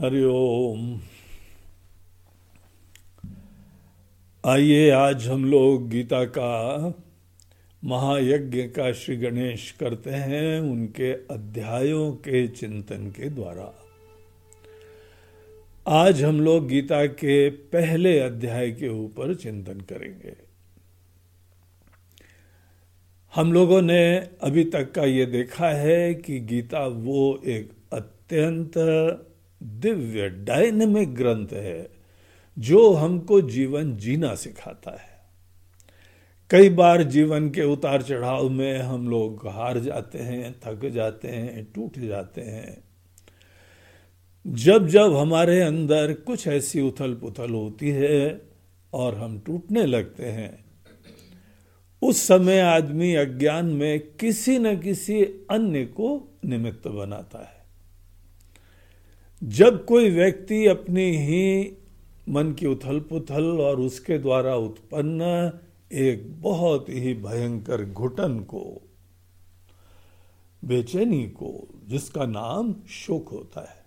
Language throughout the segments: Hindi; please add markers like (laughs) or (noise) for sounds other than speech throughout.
हरिओम आइए, आज हम लोग गीता का महायज्ञ का श्री गणेश करते हैं उनके अध्यायों के चिंतन के द्वारा। आज हम लोग गीता के पहले अध्याय के ऊपर चिंतन करेंगे। हम लोगों ने अभी तक का ये देखा है कि गीता वो एक अत्यंत दिव्य डायनेमिक ग्रंथ है, जो हमको जीवन जीना सिखाता है। कई बार जीवन के उतार चढ़ाव में हम लोग हार जाते हैं, थक जाते हैं, टूट जाते हैं। जब जब हमारे अंदर कुछ ऐसी उथल पुथल होती है और हम टूटने लगते हैं, उस समय आदमी अज्ञान में किसी न किसी अन्य को निमित्त बनाता है। जब कोई व्यक्ति अपनी ही मन की उथल पुथल और उसके द्वारा उत्पन्न एक बहुत ही भयंकर घुटन को, बेचैनी को, जिसका नाम शोक होता है,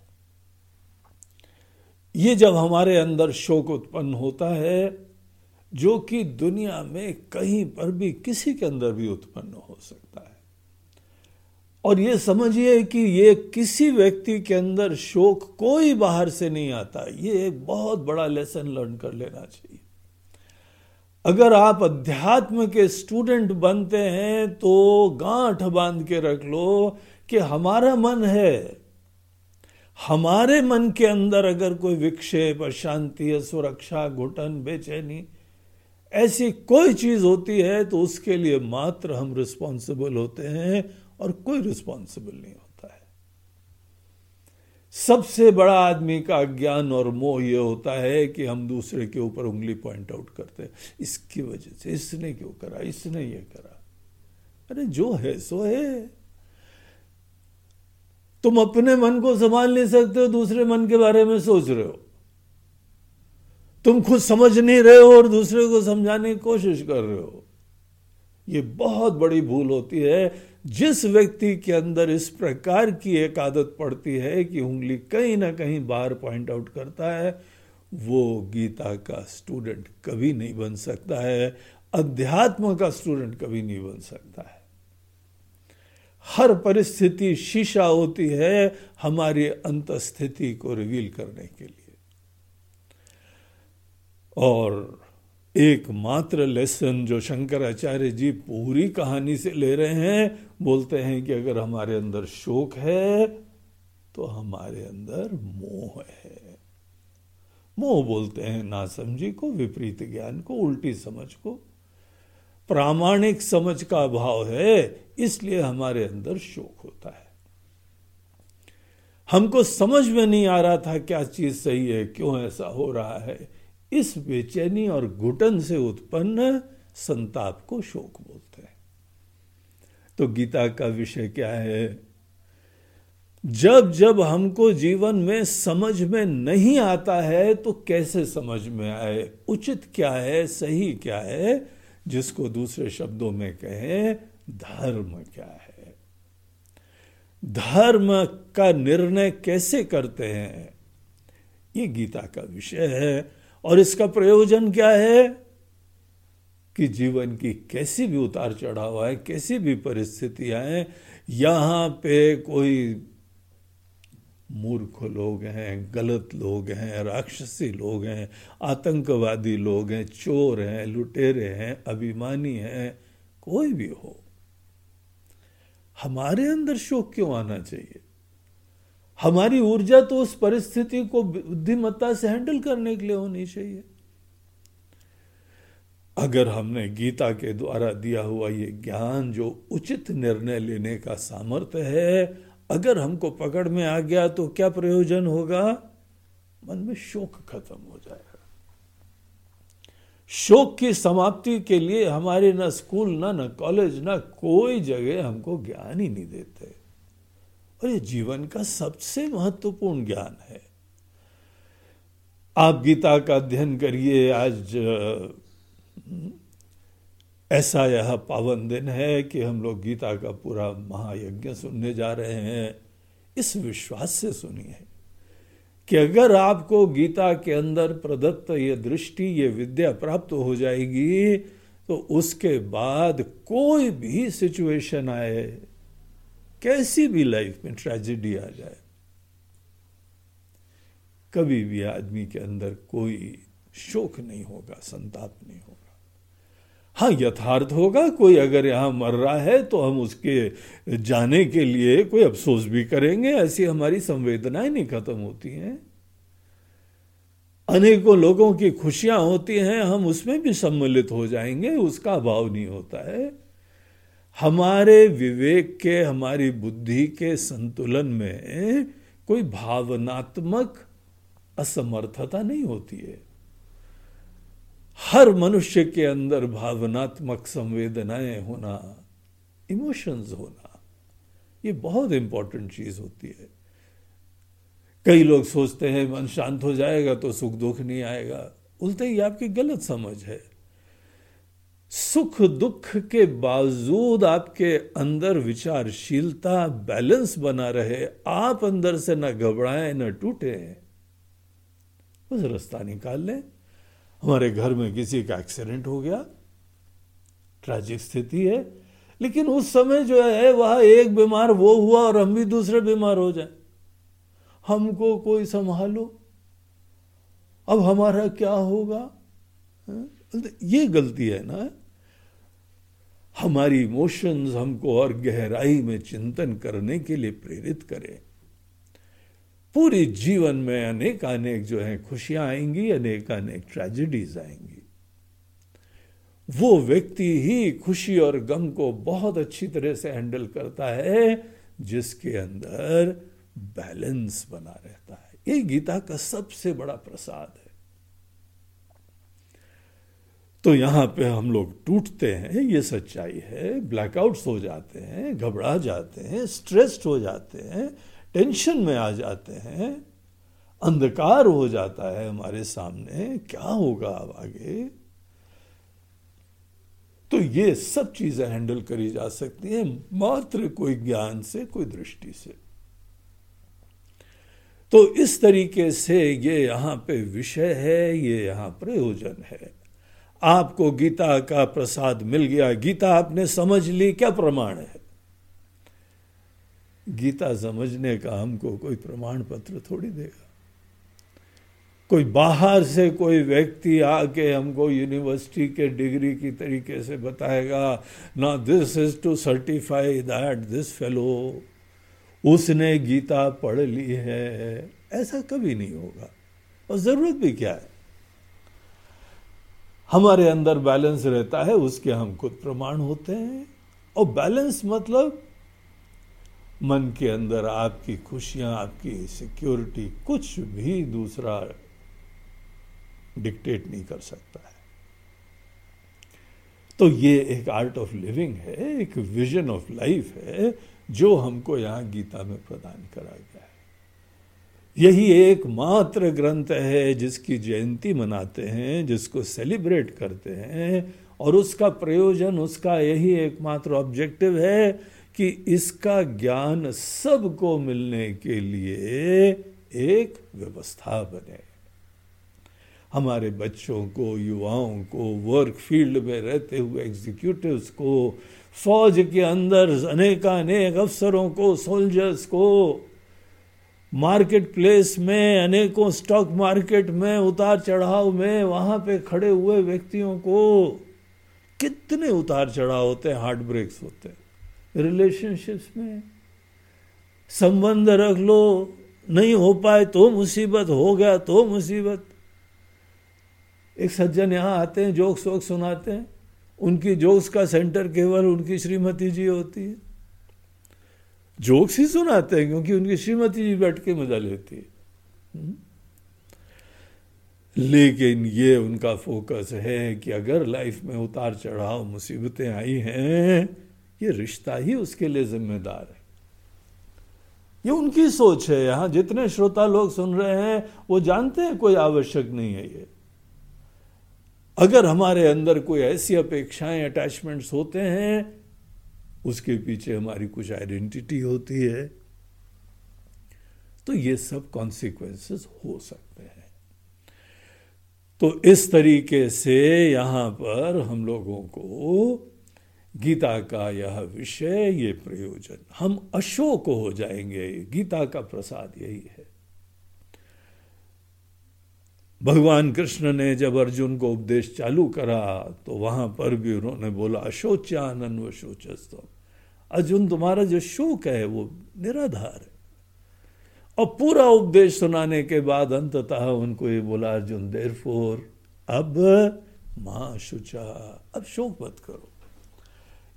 ये जब हमारे अंदर शोक उत्पन्न होता है, जो कि दुनिया में कहीं पर भी किसी के अंदर भी उत्पन्न हो सकता है और ये समझिए कि ये किसी व्यक्ति के अंदर शोक कोई बाहर से नहीं आता। ये एक बहुत बड़ा लेसन लर्न कर लेना चाहिए। अगर आप अध्यात्म के स्टूडेंट बनते हैं तो गांठ बाँध के रख लो कि हमारा मन है। हमारे मन के अंदर अगर कोई विक्षेप, अशांति सुरक्षा घुटन, बेचैनी ऐसी कोई चीज़ होती है तो उसके लिए मात्र हम रिस्पॉन्सिबल होते हैं। और कोई रिस्पॉन्सिबल नहीं होता है। सबसे बड़ा आदमी का ज्ञान और मोह यह होता है कि हम दूसरे के ऊपर उंगली पॉइंट आउट करते हैं। इसकी वजह से, इसने क्यों करा, इसने ये करा। अरे जो है, सो है। तुम अपने मन को संभाल नहीं सकते हो, दूसरे मन के बारे में सोच रहे हो। तुम खुद समझ नहीं रहे हो और दूसरे को समझाने की कोशिश कर रहे हो। ये बहुत बड़ी भूल होती है जिस व्यक्ति के अंदर इस प्रकार की एक आदत पड़ती है कि उंगली कहीं ना कहीं बाहर पॉइंट आउट करता है, वो गीता का स्टूडेंट कभी नहीं बन सकता है, अध्यात्म का स्टूडेंट कभी नहीं बन सकता है। हर परिस्थिति शीशा होती है हमारी अंत स्थिति को रिवील करने के लिए। और एकमात्र लेसन जो शंकराचार्य जी पूरी कहानी से ले रहे हैं बोलते हैं कि अगर हमारे अंदर शोक है तो हमारे अंदर मोह है। मोह बोलते हैं नासमझी को, विपरीत ज्ञान को, उल्टी समझ को। प्रामाणिक समझ का अभाव है, इसलिए हमारे अंदर शोक होता है। हमको समझ में नहीं आ रहा था क्या चीज़ सही है, क्यों ऐसा हो रहा है। इस बेचैनी और घुटन से उत्पन्न संताप को शोक बोलते हैं। तो गीता का विषय क्या है? जब जब हमको जीवन में समझ में नहीं आता है तो कैसे समझ में आए? उचित क्या है, सही क्या है? जिसको दूसरे शब्दों में कहें, धर्म क्या है? धर्म का निर्णय कैसे करते हैं? ये गीता का विषय है। और इसका प्रयोजन क्या है? कि जीवन की कैसी भी उतार चढ़ाव आए, कैसी भी परिस्थिति आए, यहाँ पे कोई मूर्ख लोग हैं, गलत लोग हैं, राक्षसी लोग हैं, आतंकवादी लोग हैं, चोर हैं, लुटेरे हैं, अभिमानी हैं, कोई भी हो। हमारे अंदर शोक क्यों आना चाहिए? हमारी ऊर्जा तो उस परिस्थिति को बुद्धिमत्ता से हैंडल करने के लिए होनी चाहिए। अगर हमने गीता के द्वारा दिया हुआ ये ज्ञान जो उचित निर्णय लेने का सामर्थ्य है, अगर हमको पकड़ में आ गया तो क्या प्रयोजन होगा? मन में शोक खत्म हो जाएगा। शोक की समाप्ति के लिए हमारे ना स्कूल, ना ना कॉलेज, ना कोई जगह हमको ज्ञान ही नहीं देते। और ये जीवन का सबसे महत्वपूर्ण ज्ञान है। आप गीता का अध्ययन करिए, आज ऐसा यह पावन दिन है कि हम लोग गीता का पूरा महायज्ञ सुनने जा रहे हैं। इस विश्वास से सुनिए कि अगर आपको गीता के अंदर प्रदत्त ये दृष्टि, ये विद्या प्राप्त हो जाएगी तो उसके बाद कोई भी सिचुएशन आए, कैसी भी लाइफ में ट्रेजिडी आ जाए, कभी भी आदमी के अंदर कोई शोक नहीं होगा, संताप नहीं होगा। हाँ यथार्थ होगा, कोई अगर यहाँ मर रहा है तो हम उसके जाने के लिए कोई अफसोस भी करेंगे। ऐसी हमारी संवेदनाएँ नहीं खत्म होती हैं। अनेकों लोगों की खुशियाँ होती हैं, हम उसमें भी सम्मिलित हो जाएँगे, उसका अभाव नहीं होता है। हमारे विवेक के, हमारी बुद्धि के संतुलन में कोई भावनात्मक असमर्थता नहीं होती है। हर मनुष्य के अंदर भावनात्मक संवेदनाएँ होना इमोशंस होना, ये बहुत इंपॉर्टेंट चीज़ होती है। कई लोग सोचते हैं, मन शांत हो जाएगा तो सुख दुख नहीं आएगा। उल्टे ही आपकी गलत समझ है। सुख दुख के बावजूद आपके अंदर विचारशीलता बैलेंस बना रहे, आप अंदर से न घबराएँ, न टूटे। बस रास्ता निकाल लें। हमारे घर में किसी का एक्सीडेंट हो गया ट्रेजिक स्थिति है, लेकिन उस समय जो है वह एक बीमार वो हुआ और हम भी दूसरे बीमार हो जाए। हमको कोई संभालो। अब हमारा क्या होगा? ये गलती है ना? हमारी इमोशंस हमको और गहराई में चिंतन करने के लिए प्रेरित करें। पूरी जीवन में अनेक अनेक जो है, खुशियाँ आएँगी, अनेक अनेक ट्रेजिडीज आएँगी। वो व्यक्ति ही खुशी और गम को बहुत अच्छी तरह से हैंडल करता है, जिसके अंदर बैलेंस बना रहता है। ये गीता का सबसे बड़ा प्रसाद है। तो यहाँ पे हम लोग टूटते हैं, ये सच्चाई है। ब्लैकआउट्स हो जाते हैं, घबरा जाते हैं स्ट्रेस्ड हो जाते हैं। टेंशन में आ जाते हैं, अंधकार हो जाता है हमारे सामने, क्या होगा अब आगे? तो ये सब चीज़ें हैंडल करी जा सकती हैं, मात्र कोई ज्ञान से, कोई दृष्टि से। तो इस तरीके से ये यहाँ पे विषय है, ये यहाँ प्रयोजन है। आपको गीता का प्रसाद मिल गया, गीता आपने समझ ली, क्या प्रमाण है? गीता समझने का हमको कोई प्रमाण पत्र थोड़ी देगा। कोई बाहर से कोई व्यक्ति आके हमको यूनिवर्सिटी के डिग्री की तरीके से बताएगा, ना this is to certify that this fellow उसने गीता पढ़ ली है। ऐसा कभी नहीं होगा। और ज़रूरत भी क्या है? हमारे अंदर बैलेंस रहता है, उसके हम खुद प्रमाण होते हैं। और बैलेंस मतलब मन के अंदर आपकी खुशियाँ, आपकी सिक्योरिटी कुछ भी दूसरा डिक्टेट नहीं कर सकता है। तो ये एक आर्ट ऑफ़ लिविंग है, एक विजन ऑफ़ लाइफ है, जो हमको यहाँ गीता में प्रदान करा गया है। यही एकमात्र ग्रंथ है जिसकी जयंती मनाते हैं, जिसको सेलिब्रेट करते हैं, और उसका प्रयोजन, उसका यही एकमात्र ऑब्जेक्टिव है कि इसका ज्ञान सबको मिलने के लिए एक व्यवस्था बने। हमारे बच्चों को, युवाओं को वर्क फ़ील्ड में रहते हुए एग्जीक्यूटिव्स को, फौज के अंदर अनेकानेक अफसरों को सोल्जर्स को मार्केट प्लेस में, अनेकों स्टॉक मार्केट में, उतार चढ़ाव में, वहाँ पे खड़े हुए व्यक्तियों को कितने उतार चढ़ाव होते हैं हार्ट ब्रेक्स होते हैं। रिलेशनशिप्स में। संबंध रख लो, नहीं हो पाए तो मुसीबत, हो गया तो मुसीबत। एक सज्जन यहाँ आते हैं, जोक्स वोक्स सुनाते हैं। उनकी जोक्स का सेंटर केवल उनकी श्रीमती जी होती है। जोक्स ही सुनाते हैं, क्योंकि उनकी श्रीमती जी बैठ के मज़ा लेती है? लेकिन ये उनका फोकस है कि अगर लाइफ में उतार चढ़ाव मुसीबतें आई हैं ये रिश्ता ही उसके लिए जिम्मेदार है। ये उनकी सोच है यहाँ। जितने श्रोता लोग सुन रहे हैं, वो जानते हैं कोई आवश्यक नहीं है ये। अगर हमारे अंदर कोई ऐसी अपेक्षाएँ अटैचमेंट्स होते हैं, उसके पीछे हमारी कुछ आइडेंटिटी होती है तो ये सब कॉन्सिक्वेंसेस हो सकते हैं। तो इस तरीके से यहाँ पर हम लोगों को गीता का यह विषय, ये प्रयोजन। हम अशोक हो जाएँगे। गीता का प्रसाद यही है। भगवान कृष्ण ने जब अर्जुन को उपदेश चालू करा तो वहाँ पर भी उन्होंने बोला अशोचानन व शोचस्तम अर्जुन, तुम्हारा जो शोक है, वो निराधार है। और पूरा उपदेश सुनाने के बाद अंततः उनको ये बोला, अर्जुन देर फोर अब माँ शुचा, अब शोक मत करो।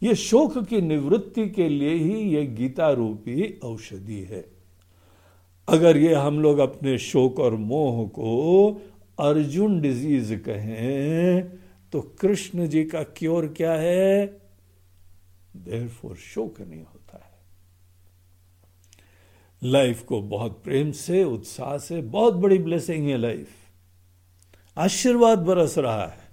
ये शोक की निवृत्ति के लिए ही ये गीता रूपी औषधि है। अगर ये हम लोग अपने शोक और मोह को अर्जुन डिज़ीज़ कहें तो कृष्ण जी का क्योर क्या है? देर फोर शोक नहीं होता है। लाइफ को बहुत प्रेम से, उत्साह से, बहुत बड़ी ब्लेसिंग है लाइफ आशीर्वाद बरस रहा है।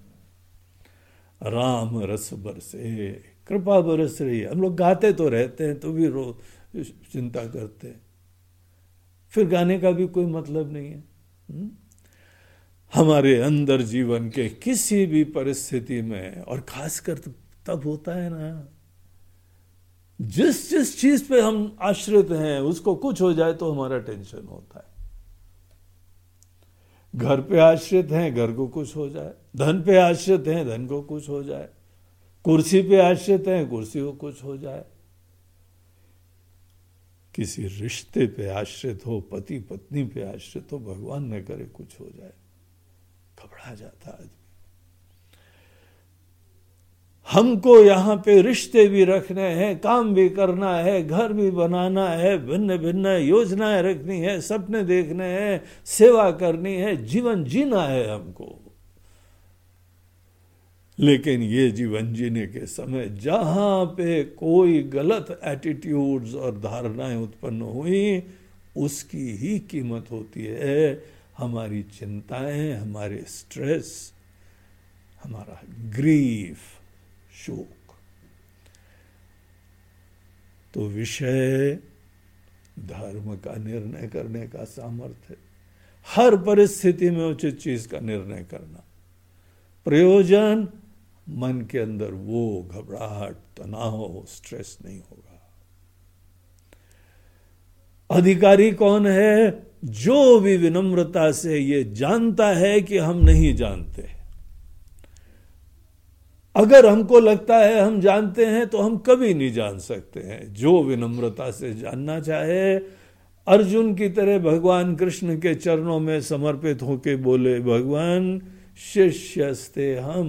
राम रस बरसे। कृपा बरस रही है। हम लोग गाते तो रहते हैं तो भी रो, चिंता करते हैं। फिर गाने का भी कोई मतलब नहीं है? हम्म? हमारे अंदर जीवन के किसी भी परिस्थिति में, और खासकर तब होता है ना, जिस जिस चीज़ पे हम आश्रित हैं, उसको कुछ हो जाए तो हमारा टेंशन होता है। घर पे आश्रित हैं, घर को कुछ हो जाए। धन पे आश्रित हैं, धन को कुछ हो जाए। कुर्सी पे आश्रित हैं, कुर्सी को कुछ हो जाए। किसी रिश्ते पे आश्रित हो पति पत्नी पे आश्रित हो, भगवान न करे, कुछ हो जाए। घबरा जाता आदमी। हमको यहाँ पे रिश्ते भी रखने हैं, काम भी करना है, घर भी बनाना है भिन्न भिन्न योजनाएँ रखनी है, सपने देखने हैं, सेवा करनी है, जीवन जीना है हमको। लेकिन ये जीवन जीने के समय जहाँ पे कोई गलत एटीट्यूड्स और धारणाएँ उत्पन्न हुई, उसकी ही कीमत होती है हमारी चिंताएँ, हमारे स्ट्रेस हमारा ग्रीफ शोक। तो विषय धर्म का निर्णय करने का सामर्थ्य हर परिस्थिति में उचित चीज़ का निर्णय करना। प्रयोजन मन के अंदर वो घबराहट, तनाव स्ट्रेस नहीं होगा। अधिकारी कौन है? जो भी विनम्रता से ये जानता है कि हम नहीं जानते। अगर हमको लगता है हम जानते हैं तो हम कभी नहीं जान सकते हैं। जो विनम्रता से जानना चाहे, अर्जुन की तरह भगवान कृष्ण के चरणों में समर्पित होके बोले, भगवान शिष्यस्ते हम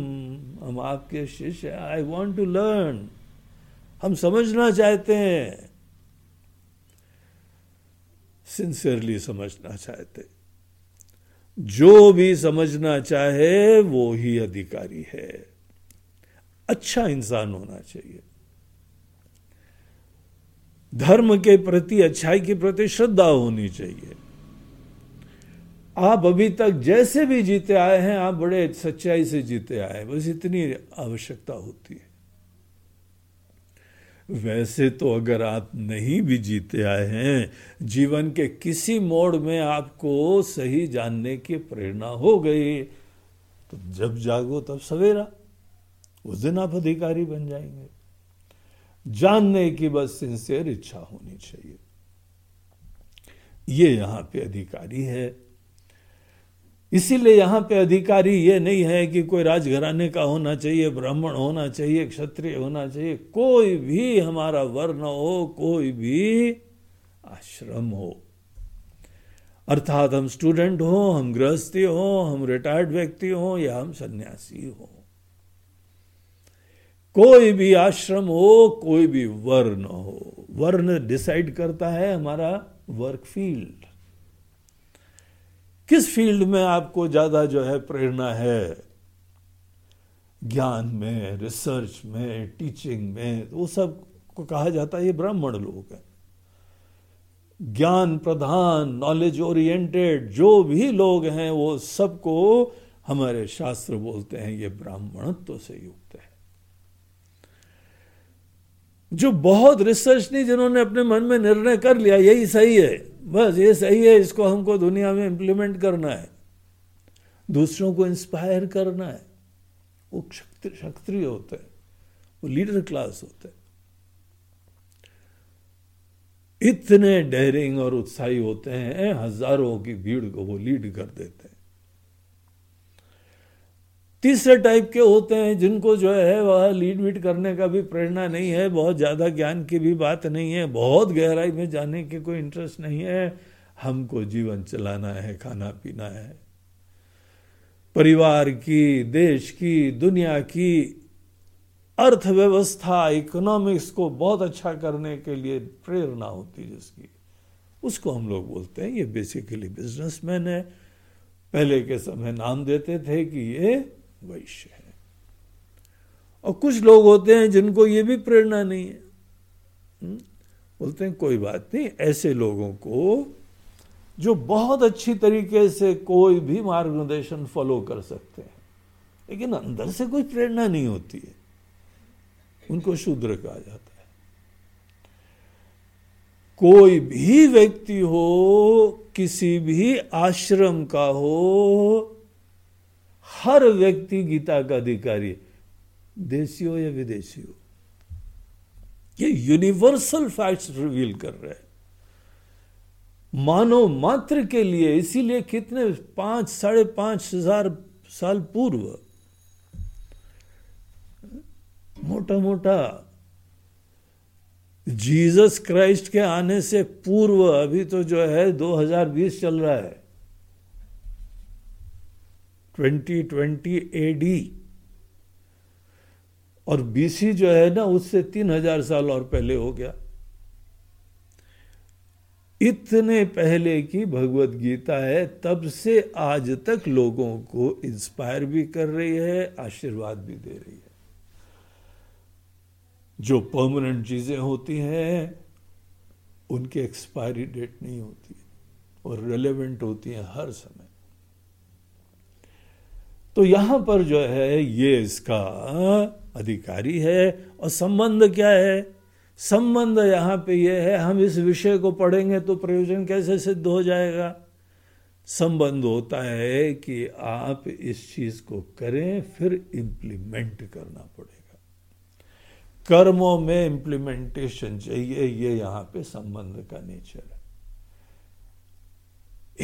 हम आपके शिष्य आई वॉन्ट टू लर्न हम समझना चाहते हैं। सिंसियरली समझना चाहते। जो भी समझना चाहे, वो ही अधिकारी है। अच्छा इंसान होना चाहिए। धर्म के प्रति, अच्छाई के प्रति श्रद्धा होनी चाहिए। आप अभी तक जैसे भी जीते आए हैं, आप बड़े सच्चाई से जीते आए हैं। बस इतनी आवश्यकता होती है। वैसे तो अगर आप नहीं भी जीते आए हैं, जीवन के किसी मोड़ में आपको सही जानने की प्रेरणा हो गई तो जब जागो तब सवेरा, उस दिन आप अधिकारी बन जाएँगे। जानने की बस सिंसियर इच्छा होनी चाहिए। ये यहाँ पे अधिकारी है। इसीलिए यहाँ पे अधिकारी ये नहीं है कि कोई राजघराने का होना चाहिए, ब्राह्मण होना चाहिए, क्षत्रिय होना चाहिए, कोई भी हमारा वर्ण हो, कोई भी आश्रम हो। अर्थात हम स्टूडेंट हो, हम गृहस्थी हो, हम रिटायर्ड व्यक्ति हो या हम सन्यासी हो। कोई भी आश्रम हो, कोई भी वर्ण हो। वर्ण डिसाइड करता है हमारा वर्क फ़ील्ड। किस फ़ील्ड में आपको ज़्यादा जो है प्रेरणा है? ज्ञान में, रिसर्च में, टीचिंग में, वो सबको कहा जाता है, ये ब्राह्मण लोग हैं। ज्ञान प्रधान नॉलेज ओरिएंटेड जो भी लोग हैं, वो सबको हमारे शास्त्र बोलते हैं, ये ब्राह्मणत्व से युक्त है। जो बहुत रिसर्च नहीं जिन्होंने अपने मन में निर्णय कर लिया, यही सही है। बस ये सही है, इसको हमको दुनिया में इंप्लीमेंट करना है। दूसरों को इंस्पायर करना है। वो क्षत्रिय होते हैं। वो लीडर क्लास होते हैं। इतने डेयरिंग और उत्साही होते हैं हज़ारों की भीड़ को वो लीड कर देते हैं। तीसरे टाइप के होते हैं, जिनको जो है वह लीड वीड करने का भी प्रेरणा नहीं है, बहुत ज़्यादा ज्ञान की भी बात नहीं है, बहुत गहराई में जाने के कोई इंटरेस्ट नहीं है। हमको जीवन चलाना है, खाना पीना है। परिवार की, देश की, दुनिया की अर्थव्यवस्था इकोनॉमिक्स को बहुत अच्छा करने के लिए प्रेरणा होती जिसकी। उसको हम लोग बोलते हैं, ये बेसिकली बिजनेसमैन है। पहले के समय नाम देते थे कि ये वैश्य है। और कुछ लोग होते हैं जिनको ये भी प्रेरणा नहीं है। हम्म? बोलते हैं, कोई बात नहीं, ऐसे लोगों को जो बहुत अच्छी तरीके से कोई भी मार्गदर्शन फॉलो कर सकते हैं। लेकिन अंदर से कोई प्रेरणा नहीं होती है। उनको शूद्र कहा जाता है। कोई भी व्यक्ति हो, किसी भी आश्रम का हो हर व्यक्ति गीता का अधिकारी देशी हो या विदेशी हो ये यूनिवर्सल फैक्ट्स रिवील कर रहे हैं। मानव मात्र के लिए, इसीलिए कितने पाँच, साढ़े पाँच हज़ार साल पूर्व मोटा मोटा जीसस क्राइस्ट के आने से पूर्व, अभी तो जो है 2020 चल रहा है। 2020 एडी और बीसी जो है ना, उससे तीन हज़ार साल और पहले हो गया। इतने पहले की भगवत गीता है, तब से आज तक लोगों को इंस्पायर भी कर रही है, आशीर्वाद भी दे रही है। जो परमानेंट चीज़ें होती हैं, उनकी एक्सपायरी डेट नहीं होती। और रेलेवेंट होती हैं हर समय। तो यहाँ पर जो है, ये इसका अधिकारी है। और संबंध क्या है? संबंध यहाँ पे ये है, हम इस विषय को पढ़ेंगे तो प्रयोजन कैसे सिद्ध हो जाएगा? संबंध होता है कि आप इस चीज़ को करें, फिर इंप्लीमेंट करना पड़ेगा। कर्मों में इंप्लीमेंटेशन चाहिए, ये यहाँ पे संबंध का नेचर है।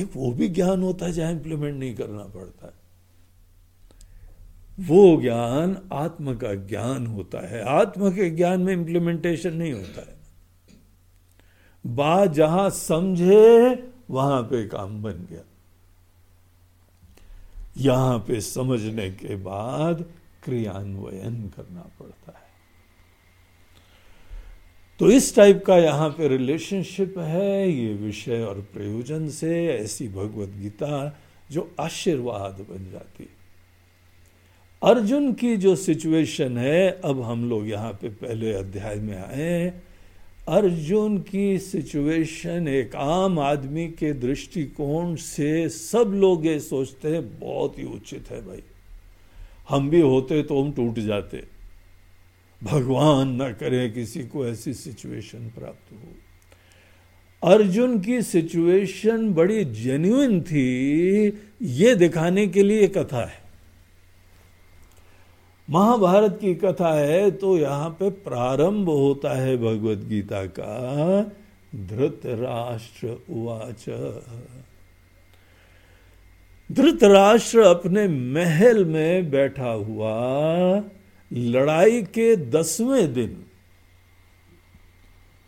एक वो भी ज्ञान होता है, जहाँ इंप्लीमेंट नहीं करना पड़ता है। वो ज्ञान आत्म का ज्ञान होता है। आत्म के ज्ञान में इंप्लीमेंटेशन नहीं होता है। बात जहाँ समझे, वहाँ पे काम बन गया। यहाँ पे समझने के बाद क्रियान्वयन करना पड़ता है। तो इस टाइप का यहाँ पे रिलेशनशिप है, ये विषय और प्रयोजन से ऐसी भगवत गीता जो आशीर्वाद बन जाती अर्जुन की जो सिचुएशन है, अब हम लोग यहाँ पे पहले अध्याय में आए अर्जुन की सिचुएशन एक आम आदमी के दृष्टिकोण से सब लोग ये सोचते हैं, बहुत ही उचित है भाई। हम भी होते तो हम टूट जाते। भगवान न करे किसी को ऐसी सिचुएशन प्राप्त हो। अर्जुन की सिचुएशन बड़ी जेन्युइन थी, ये दिखाने के लिए कथा है। महाभारत की कथा है तो यहाँ पे प्रारंभ होता है भगवत गीता का। धृतराष्ट्र उवाच। धृतराष्ट्र अपने महल में बैठा हुआ, लड़ाई के दसवें दिन,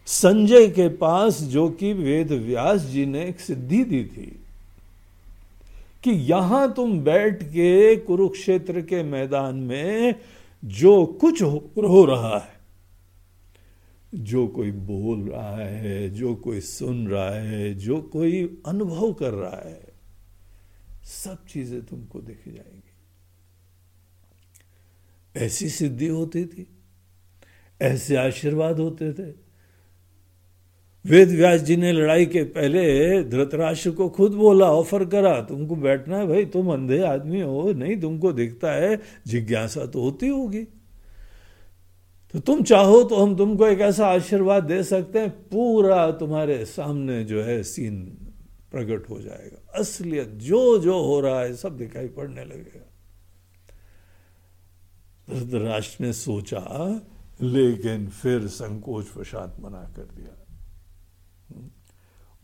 संजय के पास, जो कि वेद व्यास जी ने एक सिद्धि दी थी। कि यहाँ तुम बैठ के कुरुक्षेत्र के मैदान में जो कुछ हो, हो रहा है जो कोई बोल रहा है जो कोई सुन रहा है जो कोई अनुभव कर रहा है सब चीज़ें तुमको दिख जाएँगी। ऐसी सिद्धि होती थी ऐसे आशीर्वाद होते थे वेद व्यास जी ने लड़ाई के पहले धृतराष्ट्र को खुद बोला, ऑफ़र करा, तुमको बैठना है भाई, तुम अंधे आदमी हो, नहीं तुमको दिखता है, जिज्ञासा तो होती होगी। तो तुम चाहो तो हम तुमको एक ऐसा आशीर्वाद दे सकते हैं, पूरा तुम्हारे सामने जो है सीन प्रकट हो जाएगा। असलियत जो जो हो रहा है, सब दिखाई पड़ने लगेगा। धृतराष्ट्र ने सोचा, लेकिन फिर संकोच वशात मना कर दिया।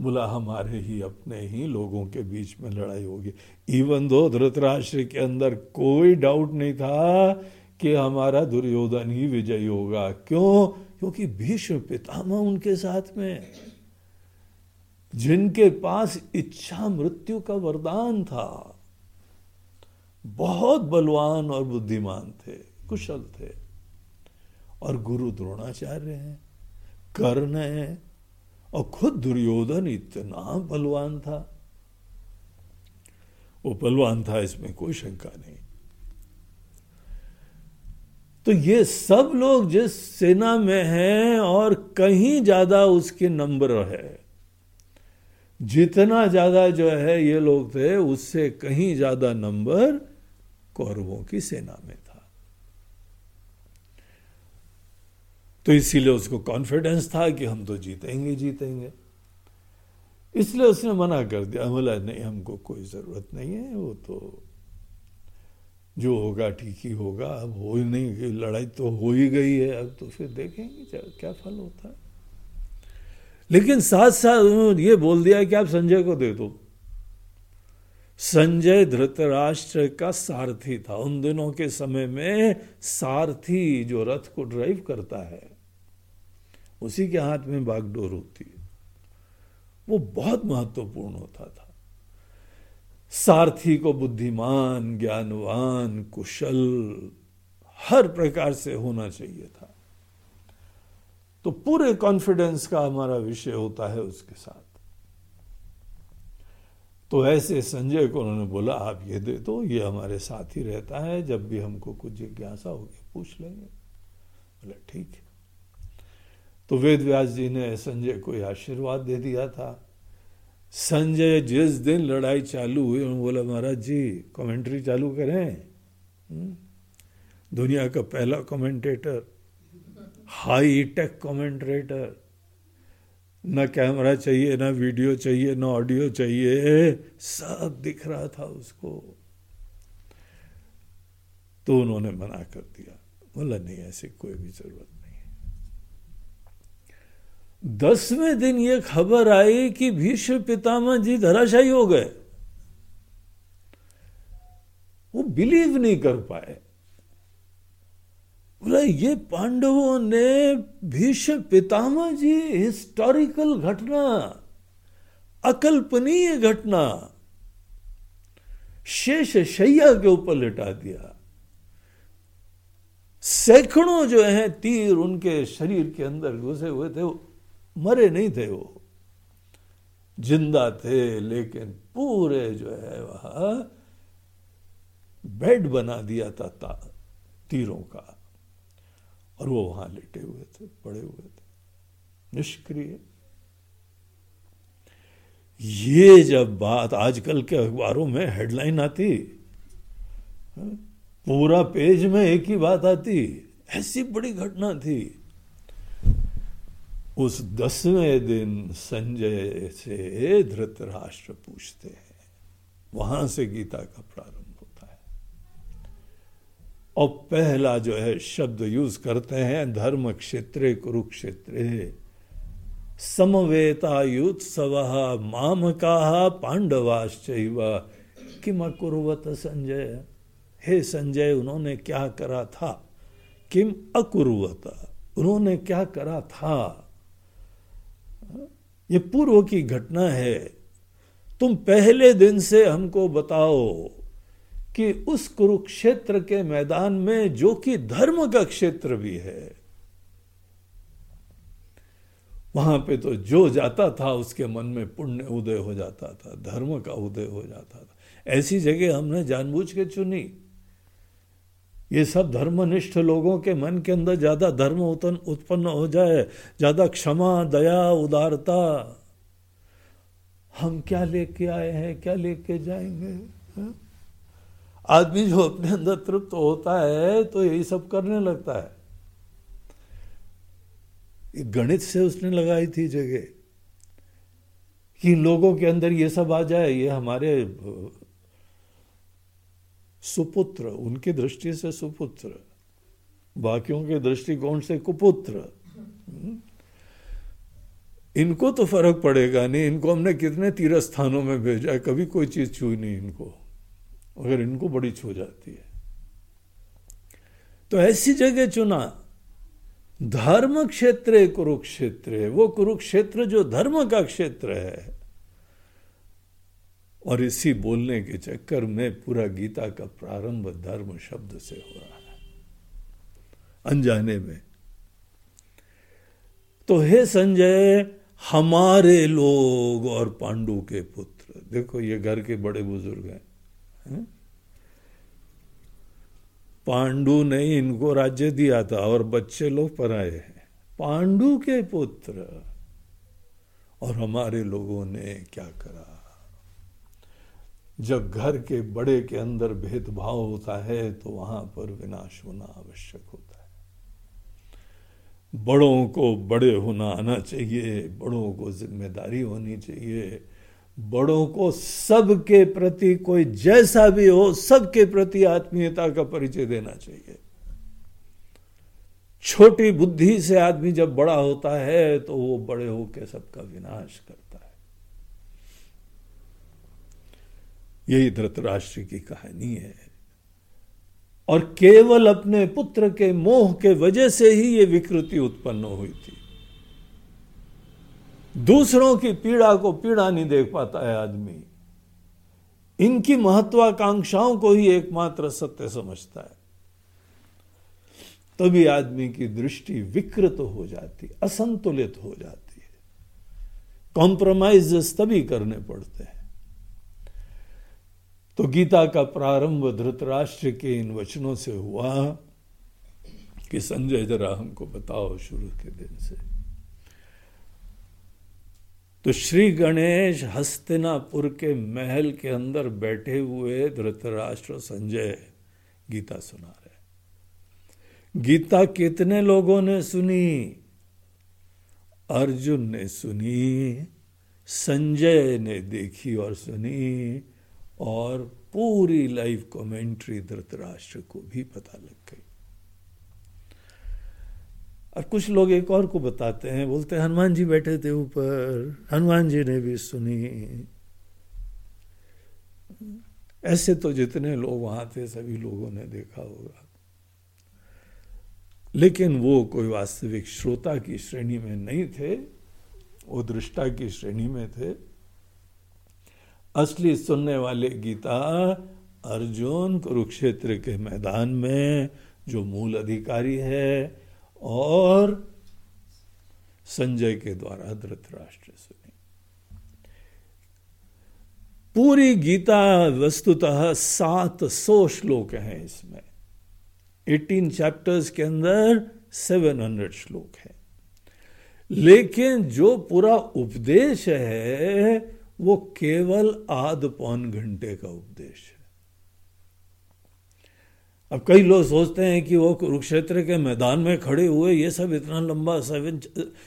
बोला हमारे ही अपने ही लोगों के बीच में लड़ाई होगी। इवन दो धृतराष्ट्र के अंदर कोई डाउट नहीं था कि हमारा दुर्योधन ही विजयी होगा। क्यों? क्योंकि भीष्म पितामह उनके साथ में। जिनके पास इच्छा मृत्यु का वरदान था, बहुत बलवान और बुद्धिमान थे, कुशल थे। और गुरु द्रोणाचार्य हैं, कर्ण है और खुद दुर्योधन इतना बलवान था। वो बलवान था, इसमें कोई शंका नहीं। तो ये सब लोग जिस सेना में हैं और कहीं ज़्यादा उसके नंबर है, जितना ज़्यादा जो है ये लोग थे, उससे कहीं ज़्यादा नंबर कौरवों की सेना में था। तो इसीलिए उसको कॉन्फिडेंस था कि हम तो जीतेंगे जीतेंगे। इसलिए उसने मना कर दिया, बोला, नहीं, हमको कोई ज़रूरत नहीं है, वो तो जो होगा ठीक ही होगा, अब हो ही नहीं लड़ाई तो हो ही गई है, अब तो फिर देखेंगे क्या फल होता है। लेकिन साथ साथ उन्होंने ये बोल दिया कि आप संजय को दे दो। संजय धृतराष्ट्र का सारथी था। उन दिनों के समय में सारथी जो रथ को ड्राइव करता है उसी के हाथ में बागडोर होती है। वो बहुत महत्वपूर्ण होता था। सारथी को बुद्धिमान, ज्ञानवान, कुशल, हर प्रकार से होना चाहिए था। तो पूरे कॉन्फिडेंस का हमारा विषय होता है उसके साथ। तो ऐसे संजय को उन्होंने बोला, आप ये दे दो, ये हमारे साथ ही रहता है, जब भी हमको कुछ जिज्ञासा होगी पूछ लेंगे। बोला, ठीक है। तो वेद व्यास जी ने संजय को आशीर्वाद दे दिया था। संजय, जिस दिन लड़ाई चालू हुई, उन्होंने बोला, महाराज जी कमेंट्री चालू करें। हम्म? दुनिया का पहला कमेंटेटर हाई टेक कमेंट्रेटर न कैमरा चाहिए, ना वीडियो चाहिए, ना ऑडियो चाहिए, सब दिख रहा था उसको। तो उन्होंने मना कर दिया। बोला, नहीं, ऐसी कोई भी ज़रूरत दसवें दिन ये खबर आई कि भीष्म पितामह जी धराशायी हो गए। वो बिलीव नहीं कर पाए। बोला, ये पांडवों ने भीष्म पितामह जी हिस्टोरिकल घटना, अकल्पनीय घटना, शेष शैया के ऊपर लिटा दिया। सैकड़ों जो है तीर उनके शरीर के अंदर घुसे हुए थे मरे नहीं थे वो। ज़िंदा थे लेकिन पूरे जो है वह बेड बना दिया था तीरों का। और वो वहाँ लेटे हुए थे पड़े हुए थे। निष्क्रिय। ये जब बात आजकल के अखबारों में हेडलाइन आती हाँ, पूरा पेज में एक ही बात आती ऐसी बड़ी घटना थी। उस दसवें दिन संजय से धृतराष्ट्र पूछते हैं। वहाँ से गीता का प्रारंभ होता है। और पहला जो है शब्द यूज़ करते हैं, धर्म क्षेत्र, कुरुक्षेत्र। समवेता समवेतायुत्सव माम का पांडवाश्च किम अकुर्वत संजय? हे संजय, उन्होंने क्या करा था? किम अकुर्वत? उन्होंने क्या करा था? ये पूर्व की घटना है। तुम पहले दिन से हमको बताओ कि उस कुरुक्षेत्र के मैदान में जो कि धर्म का क्षेत्र भी है, वहाँ पे तो जो जाता था उसके मन में पुण्य उदय हो जाता था, धर्म का उदय हो जाता था। ऐसी जगह हमने जानबूझ के चुनी। ये सब धर्मनिष्ठ लोगों के मन के अंदर ज़्यादा धर्म उत्पन्न हो जाए, ज़्यादा क्षमा, दया, उदारता हम क्या लेके आए हैं, क्या लेके जाएँगे? आदमी जो अपने अंदर तृप्त होता है तो यही सब करने लगता है गणित से उसने लगाई थी जगह कि लोगों के अंदर ये सब आ जाए, ये हमारे सुपुत्र, उनकी दृष्टि से सुपुत्र, बाकियों के दृष्टिकोण से कुपुत्र। इनको तो फ़र्क पड़ेगा नहीं, इनको हमने कितने तीर्थ स्थानों में भेजा है, कभी कोई चीज़ छुई नहीं इनको, अगर इनको बड़ी छू जाती है। तो ऐसी जगह चुना, धर्म क्षेत्र कुरुक्षेत्र वो कुरुक्षेत्र जो धर्म का क्षेत्र है और इसी बोलने के चक्कर में पूरा गीता का प्रारंभ धर्म शब्द से हो रहा है। अनजाने में। तो हे संजय, हमारे लोग और पांडु के पुत्र, देखो ये घर के बड़े बुज़ुर्ग हैं, है? पांडु ने इनको राज्य दिया था और बच्चे लोग पराए हैं। पांडु के पुत्र। और हमारे लोगों ने क्या करा? जब घर के बड़े के अंदर भेदभाव होता है तो वहाँ पर विनाश होना आवश्यक होता है। बड़ों को बड़े होना आना चाहिए, बड़ों को ज़िम्मेदारी होनी चाहिए। बड़ों को सबके प्रति कोई जैसा भी हो, सबके प्रति आत्मीयता का परिचय देना चाहिए। छोटी बुद्धि से आदमी जब बड़ा होता है तो वो बड़े होकर सबका विनाश करता है। यही धृतराष्ट्र की कहानी है। और केवल अपने पुत्र के मोह के वजह से ही ये विकृति उत्पन्न हुई थी। दूसरों की पीड़ा को पीड़ा नहीं देख पाता है आदमी। इनकी महत्वाकांक्षाओं को ही एकमात्र सत्य समझता है। तभी आदमी की दृष्टि विकृत हो जाती, असंतुलित हो जाती है। कॉम्प्रोमाइज तभी करने पड़ते हैं। तो गीता का प्रारंभ धृतराष्ट्र के इन वचनों से हुआ कि संजय, जरा हमको बताओ शुरू के दिन से। तो श्री गणेश हस्तिनापुर के महल के अंदर बैठे हुए धृतराष्ट्र संजय गीता सुना रहे गीता कितने लोगों ने सुनी? अर्जुन ने सुनी, संजय ने देखी और सुनी और पूरी लाइव कमेंट्री धृतराष्ट्र को भी पता लग गई। और कुछ लोग एक और को बताते हैं, बोलते हैं, हनुमान जी बैठे थे ऊपर, हनुमान जी ने भी सुनी। ऐसे तो जितने लोग वहाँ थे, सभी लोगों ने देखा होगा। लेकिन वो कोई वास्तविक श्रोता की श्रेणी में नहीं थे, वो दृष्टा की श्रेणी में थे। असली सुनने वाले गीता अर्जुन कुरुक्षेत्र के मैदान में जो मूल अधिकारी है और संजय के द्वारा धृतराष्ट्र सुनी। पूरी गीता वस्तुतः सात सौ श्लोक हैं इसमें। 18 चैप्टर्स के अंदर 700 श्लोक है। लेकिन जो पूरा उपदेश है वो केवल आध पौन घंटे का उपदेश है। अब कई लोग सोचते हैं कि वो कुरुक्षेत्र के मैदान में खड़े हुए, ये सब इतना लंबा सेवन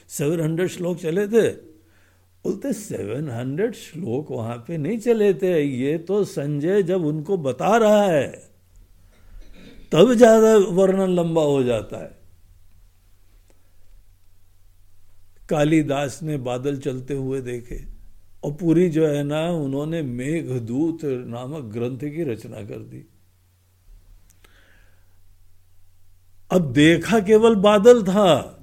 सेवन हंड्रेड श्लोक चले थे। बोलते सेवन हंड्रेड श्लोक वहाँ पे नहीं चले थे। ये तो संजय जब उनको बता रहा है, तब ज़्यादा वर्णन लंबा हो जाता है। कालीदास ने बादल चलते हुए देखे। और पूरी जो है ना, उन्होंने मेघदूत नामक ग्रंथ की रचना कर दी। अब देखा केवल बादल था।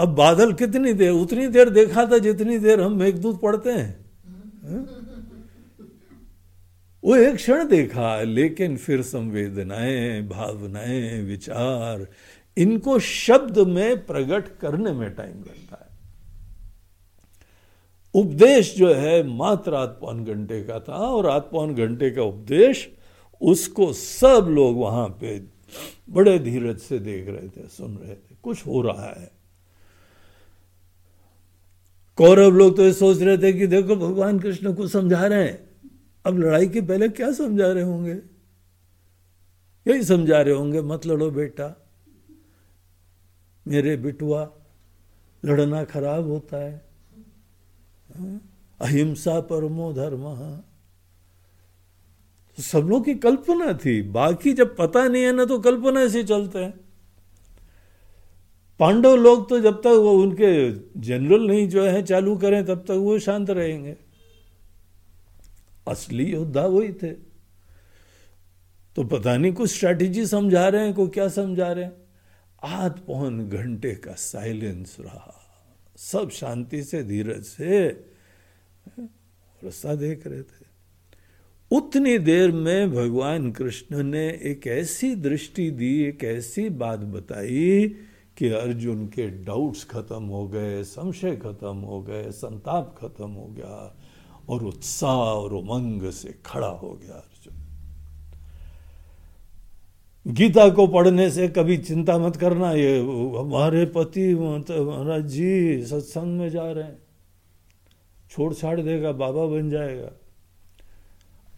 अब बादल कितनी देर, उतनी देर देखा था जितनी देर हम मेघदूत पढ़ते हैं। है? वो एक क्षण देखा, लेकिन फिर संवेदनाएँ, भावनाएँ, विचार, इनको शब्द में प्रकट करने में टाइम लगता है उपदेश जो है मात्र आध पौन घंटे का था और आध पौन घंटे का उपदेश उसको सब लोग वहाँ पे बड़े धीरज से देख रहे थे, सुन रहे थे। कुछ हो रहा है। कौरव लोग तो ये सोच रहे थे कि देखो भगवान कृष्ण को समझा रहे हैं। अब लड़ाई के पहले क्या समझा रहे होंगे? यही समझा रहे होंगे, मत लड़ो बेटा। मेरे बिटुआ, लड़ना खराब होता है? अहिंसा परमो धर्म। तो सब लोग की कल्पना थी, बाकी जब पता नहीं है ना तो कल्पना से चलते हैं। पांडव लोग तो जब तक वो उनके जनरल नहीं जो है, चालू करें, तब तक वो शांत रहेंगे। असली योद्धा वही थे। तो पता नहीं कुछ स्ट्रैटेजी समझा रहे हैं को क्या समझा रहे हैं। आध पौन घंटे का साइलेंस रहा। सब शांति से, धीरज से, रास्ता देख रहे थे। उतनी देर में भगवान कृष्ण ने एक ऐसी दृष्टि दी, एक ऐसी बात बताई कि अर्जुन के डाउट्स खत्म हो गए, संशय खत्म हो गए, संताप खत्म हो गया और उत्साह और उमंग से खड़ा हो गया अर्जुन गीता को पढ़ने से कभी चिंता मत करना, ये हमारे पति महाराज जी सत्संग में जा रहे हैं। छोड़ छाड़ देगा, बाबा बन जाएगा।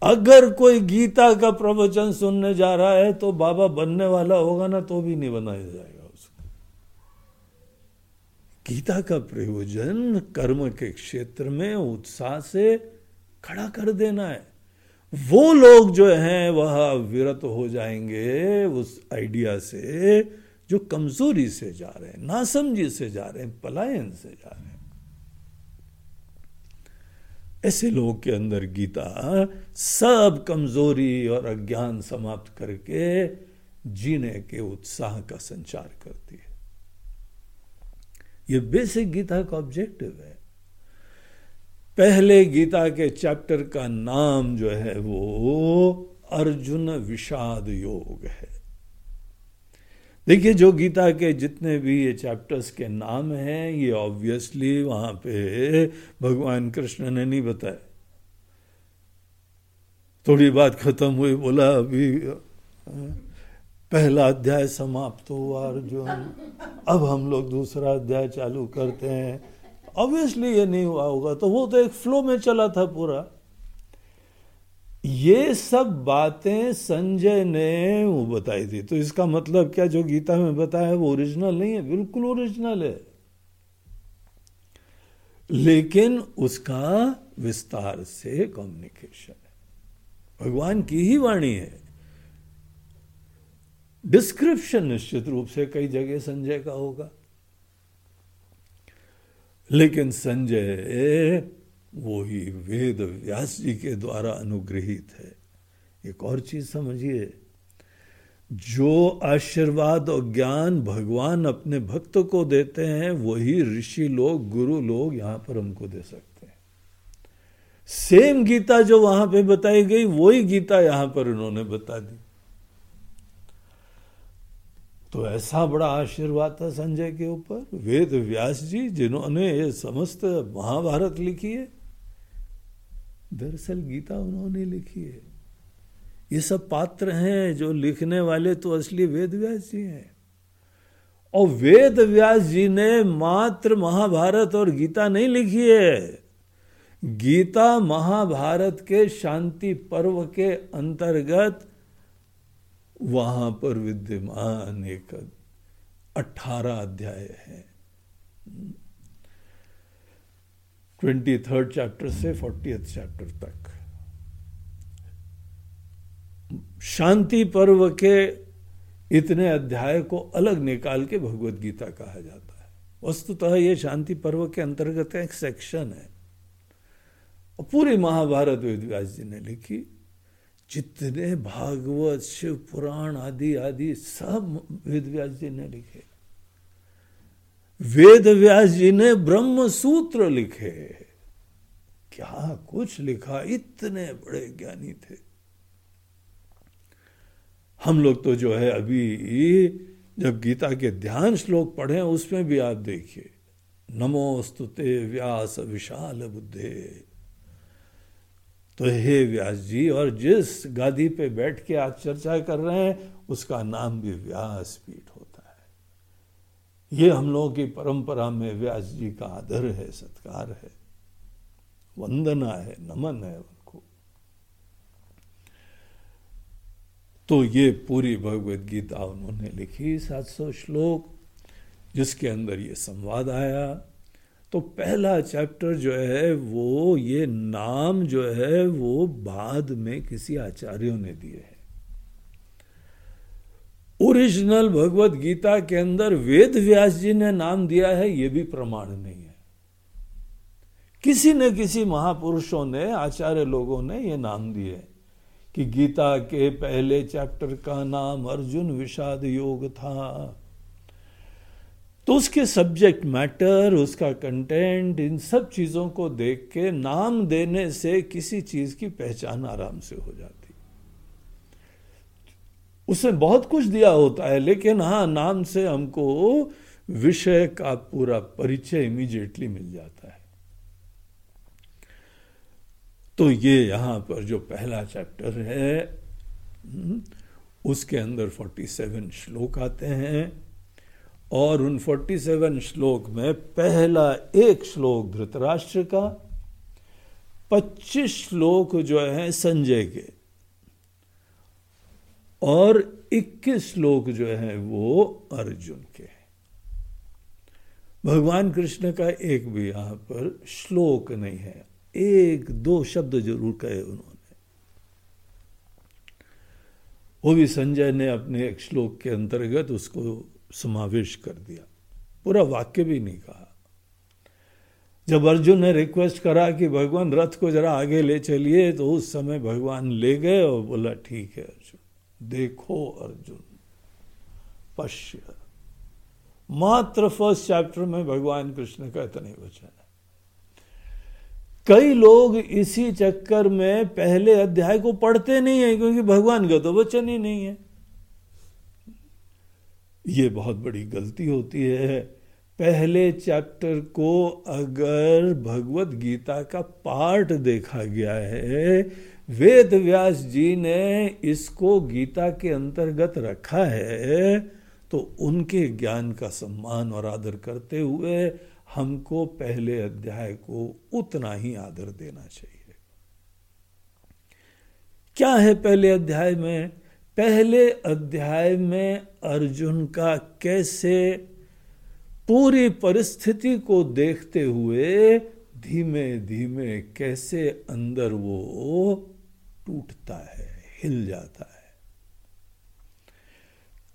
अगर कोई गीता का प्रवचन सुनने जा रहा है तो बाबा बनने वाला होगा ना तो भी नहीं बनाया जाएगा उसको। गीता का प्रयोजन कर्म के क्षेत्र में उत्साह से खड़ा कर देना है। वो लोग जो हैं, वह विरत हो जाएँगे उस आइडिया से, जो कमज़ोरी से जा रहे हैं, नासमझी से जा रहे हैं, पलायन से जा रहे हैं। ऐसे लोगों के अंदर गीता सब कमज़ोरी और अज्ञान समाप्त करके जीने के उत्साह का संचार करती है। यह बेसिक गीता का ऑब्जेक्टिव है। पहले गीता के चैप्टर का नाम जो है वो अर्जुन विषाद योग है। देखिए, जो गीता के जितने भी ये चैप्टर्स के नाम हैं, ये ऑब्वियसली वहाँ पे भगवान कृष्ण ने नहीं बताया थोड़ी बात खत्म हुई, बोला, अभी, पहला अध्याय समाप्त हुआ, अर्जुन। अब हम लोग दूसरा अध्याय चालू करते हैं। ऑब्वियसली ये नहीं हुआ होगा। तो वो तो एक फ्लो में चला था पूरा। ये सब बातें संजय ने वो बताई थी। तो इसका मतलब क्या जो गीता में बताया वो ओरिजिनल नहीं है? बिल्कुल ओरिजिनल है। लेकिन उसका विस्तार से कम्युनिकेशन है। भगवान की ही वाणी है। डिस्क्रिप्शन निश्चित रूप से कई जगह संजय का होगा। लेकिन संजय वो ही वेद व्यास जी के द्वारा अनुग्रहित है। एक और चीज़ समझिए, जो आशीर्वाद और ज्ञान भगवान अपने भक्त को देते हैं, वही ऋषि लोग, गुरु लोग यहाँ पर हमको दे सकते हैं। सेम गीता जो वहाँ पे बताई गई, वही गीता यहाँ पर उन्होंने बता दी। तो ऐसा बड़ा आशीर्वाद था संजय के ऊपर। वेद व्यास जी, जिन्होंने ये समस्त महाभारत लिखी है, दरअसल गीता उन्होंने लिखी है। ये सब पात्र हैं जो लिखने वाले तो असली वेद व्यास जी हैं। और वेद व्यास जी ने मात्र महाभारत और गीता नहीं लिखी है। गीता महाभारत के शांति पर्व के अंतर्गत वहाँ पर विद्यमान एक अठारह अध्याय है। ट्वेंटी थर्ड चैप्टर से फोर्टी चैप्टर तक। शांति पर्व के इतने अध्याय को अलग निकाल के भगवत गीता कहा जाता है। वस्तुतः ये शांति पर्व के अंतर्गत एक सेक्शन है। और पूरी महाभारत वेदव्यास जी ने लिखी। जितने भागवत, शिव पुराण आदि आदि सब वेद व्यास जी ने लिखे। वेद व्यास जी ने ब्रह्म सूत्र लिखे। क्या कुछ लिखा? इतने बड़े ज्ञानी थे। हम लोग तो जो है अभी जब गीता के ध्यान श्लोक पढ़े, उसमें भी आप देखिए नमोस्तुते व्यास विशाल बुद्धे। तो हे व्यास जी, और जिस गादी पे बैठ के आज चर्चा कर रहे हैं, उसका नाम भी व्यास पीठ होता है। ये हम लोगों की परंपरा में व्यास जी का आदर है, सत्कार है, वंदना है, नमन है उनको। तो ये पूरी भगवत गीता उन्होंने लिखी, सात सौ श्लोक, जिसके अंदर ये संवाद आया। तो पहला चैप्टर जो है, वो ये नाम जो है, वो बाद में किसी आचार्यों ने दिए हैं। ओरिजिनल भगवत गीता के अंदर वेद व्यास जी ने नाम दिया है, ये भी प्रमाण नहीं है। किसी न किसी महापुरुषों ने, आचार्य लोगों ने ये नाम दिए कि गीता के पहले चैप्टर का नाम अर्जुन विषाद योग था। तो उसके सब्जेक्ट मैटर उसका कंटेंट इन सब चीज़ों को देख के नाम देने से किसी चीज़ की पहचान आराम से हो जाती। उसमें बहुत कुछ दिया होता है लेकिन हाँ नाम से हमको विषय का पूरा परिचय इमीडिएटली मिल जाता है। तो ये यहाँ पर जो पहला चैप्टर है हम्म, उसके अंदर 47 श्लोक आते हैं। और उन 47 श्लोक में पहला एक श्लोक धृतराष्ट्र का 25 श्लोक जो है संजय के, और 21 श्लोक जो है वो अर्जुन के भगवान कृष्ण का एक भी यहाँ पर श्लोक नहीं है, एक दो शब्द ज़रूर कहे उन्होंने। वो भी संजय ने अपने एक श्लोक के अंतर्गत उसको समावेश कर दिया। पूरा वाक्य भी नहीं कहा। जब अर्जुन ने रिक्वेस्ट करा कि भगवान रथ को जरा आगे ले चलिए तो उस समय भगवान ले गए और बोला, ठीक है अर्जुन, देखो अर्जुन, पश्य। मात्र फ़र्स्ट चैप्टर में भगवान कृष्ण का इतने वचन है। कई लोग इसी चक्कर में पहले अध्याय को पढ़ते नहीं है, क्योंकि भगवान का तो वचन ही नहीं है। ये बहुत बड़ी गलती होती है। पहले चैप्टर को अगर भगवत गीता का पार्ट देखा गया है, वेद व्यास जी ने इसको गीता के अंतर्गत रखा है तो उनके ज्ञान का सम्मान और आदर करते हुए हमको पहले अध्याय को उतना ही आदर देना चाहिए। क्या है पहले अध्याय में? पहले अध्याय में अर्जुन का कैसे पूरी परिस्थिति को देखते हुए धीमे धीमे कैसे अंदर वो टूटता है, हिल जाता है।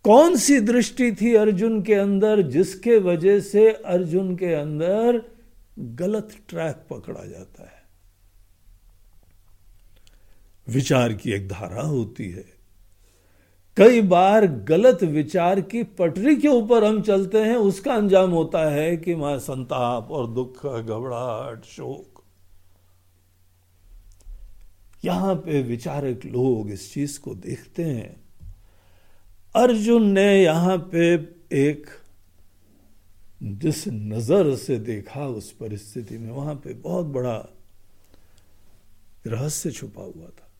कौन सी दृष्टि थी अर्जुन के अंदर जिसके वजह से अर्जुन के अंदर गलत ट्रैक पकड़ा जाता है? विचार की एक धारा होती है। कई बार गलत विचार की पटरी के ऊपर हम चलते हैं, उसका अंजाम होता है कि माँ संताप और दुख, घबराहट, शोक। यहाँ पे विचारक लोग इस चीज़ को देखते हैं। अर्जुन ने यहाँ पे एक जिस नज़र से देखा, उस परिस्थिति में वहाँ पे बहुत बड़ा रहस्य छुपा हुआ था।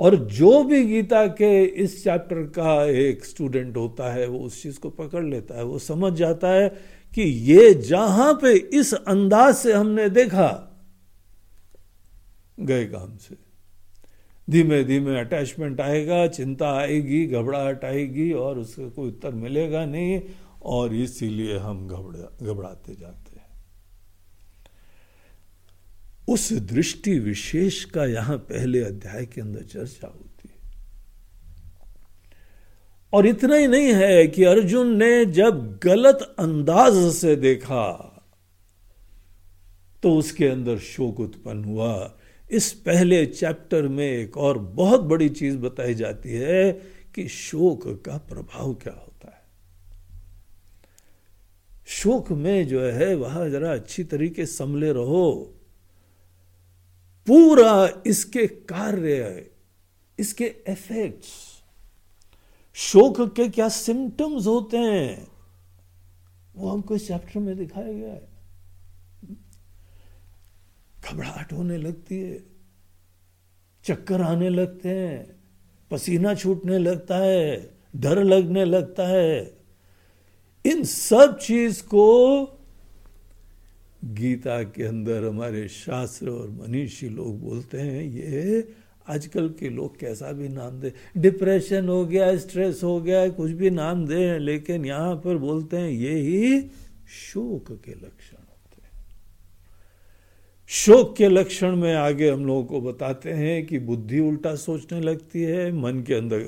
और जो भी गीता के इस चैप्टर का एक स्टूडेंट होता है, वो उस चीज़ को पकड़ लेता है। वो समझ जाता है कि ये जहाँ पे इस अंदाज से हमने देखा, गए काम से। धीमे धीमे अटैचमेंट आएगा, चिंता आएगी, घबराहट आएगी और उसका कोई उत्तर मिलेगा नहीं और इसीलिए हम घबरा, घबराते जाते उस दृष्टि विशेष का यहाँ पहले अध्याय के अंदर चर्चा होती है। और इतना ही नहीं है कि अर्जुन ने जब गलत अंदाज से देखा तो उसके अंदर शोक उत्पन्न हुआ। इस पहले चैप्टर में एक और बहुत बड़ी चीज़ बताई जाती है कि शोक का प्रभाव क्या होता है। शोक में जो है, वह जरा अच्छी तरीके समले रहो। पूरा इसके कार्य इसके इफेक्ट्स शोक के क्या सिम्टम्स होते हैं, वो हमको इस चैप्टर में दिखाया गया है। घबराहट होने लगती है, चक्कर आने लगते हैं, पसीना छूटने लगता है, डर लगने लगता है। इन सब चीज़ को गीता के अंदर हमारे शास्त्र और मनीषी लोग बोलते हैं, ये आजकल के लोग कैसा भी नाम दे, डिप्रेशन हो गया, स्ट्रेस हो गया, कुछ भी नाम दे, लेकिन यहाँ पर बोलते हैं, ये ही शोक के लक्षण होते हैं। शोक के लक्षण में आगे हम लोगों को बताते हैं कि बुद्धि उल्टा सोचने लगती है, मन के अंदर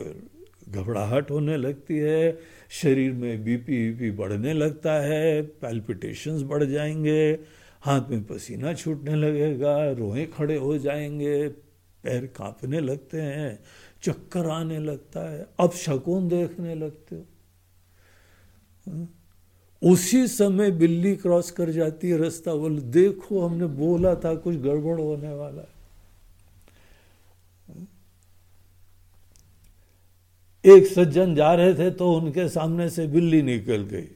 घबराहट होने लगती है, शरीर में बीपी वीपी बढ़ने लगता है पैल्पिटेशंस बढ़ जाएँगे, हाथ में पसीना छूटने लगेगा, रोए खड़े हो जाएँगे, पैर कांपने लगते हैं, चक्कर आने लगता है, अब शकुन देखने लगते हो हाँ? उसी समय बिल्ली क्रॉस कर जाती है रास्ता, बोल, देखो हमने बोला था कुछ गड़बड़ होने वाला है एक सज्जन जा रहे थे तो उनके सामने से बिल्ली निकल गई।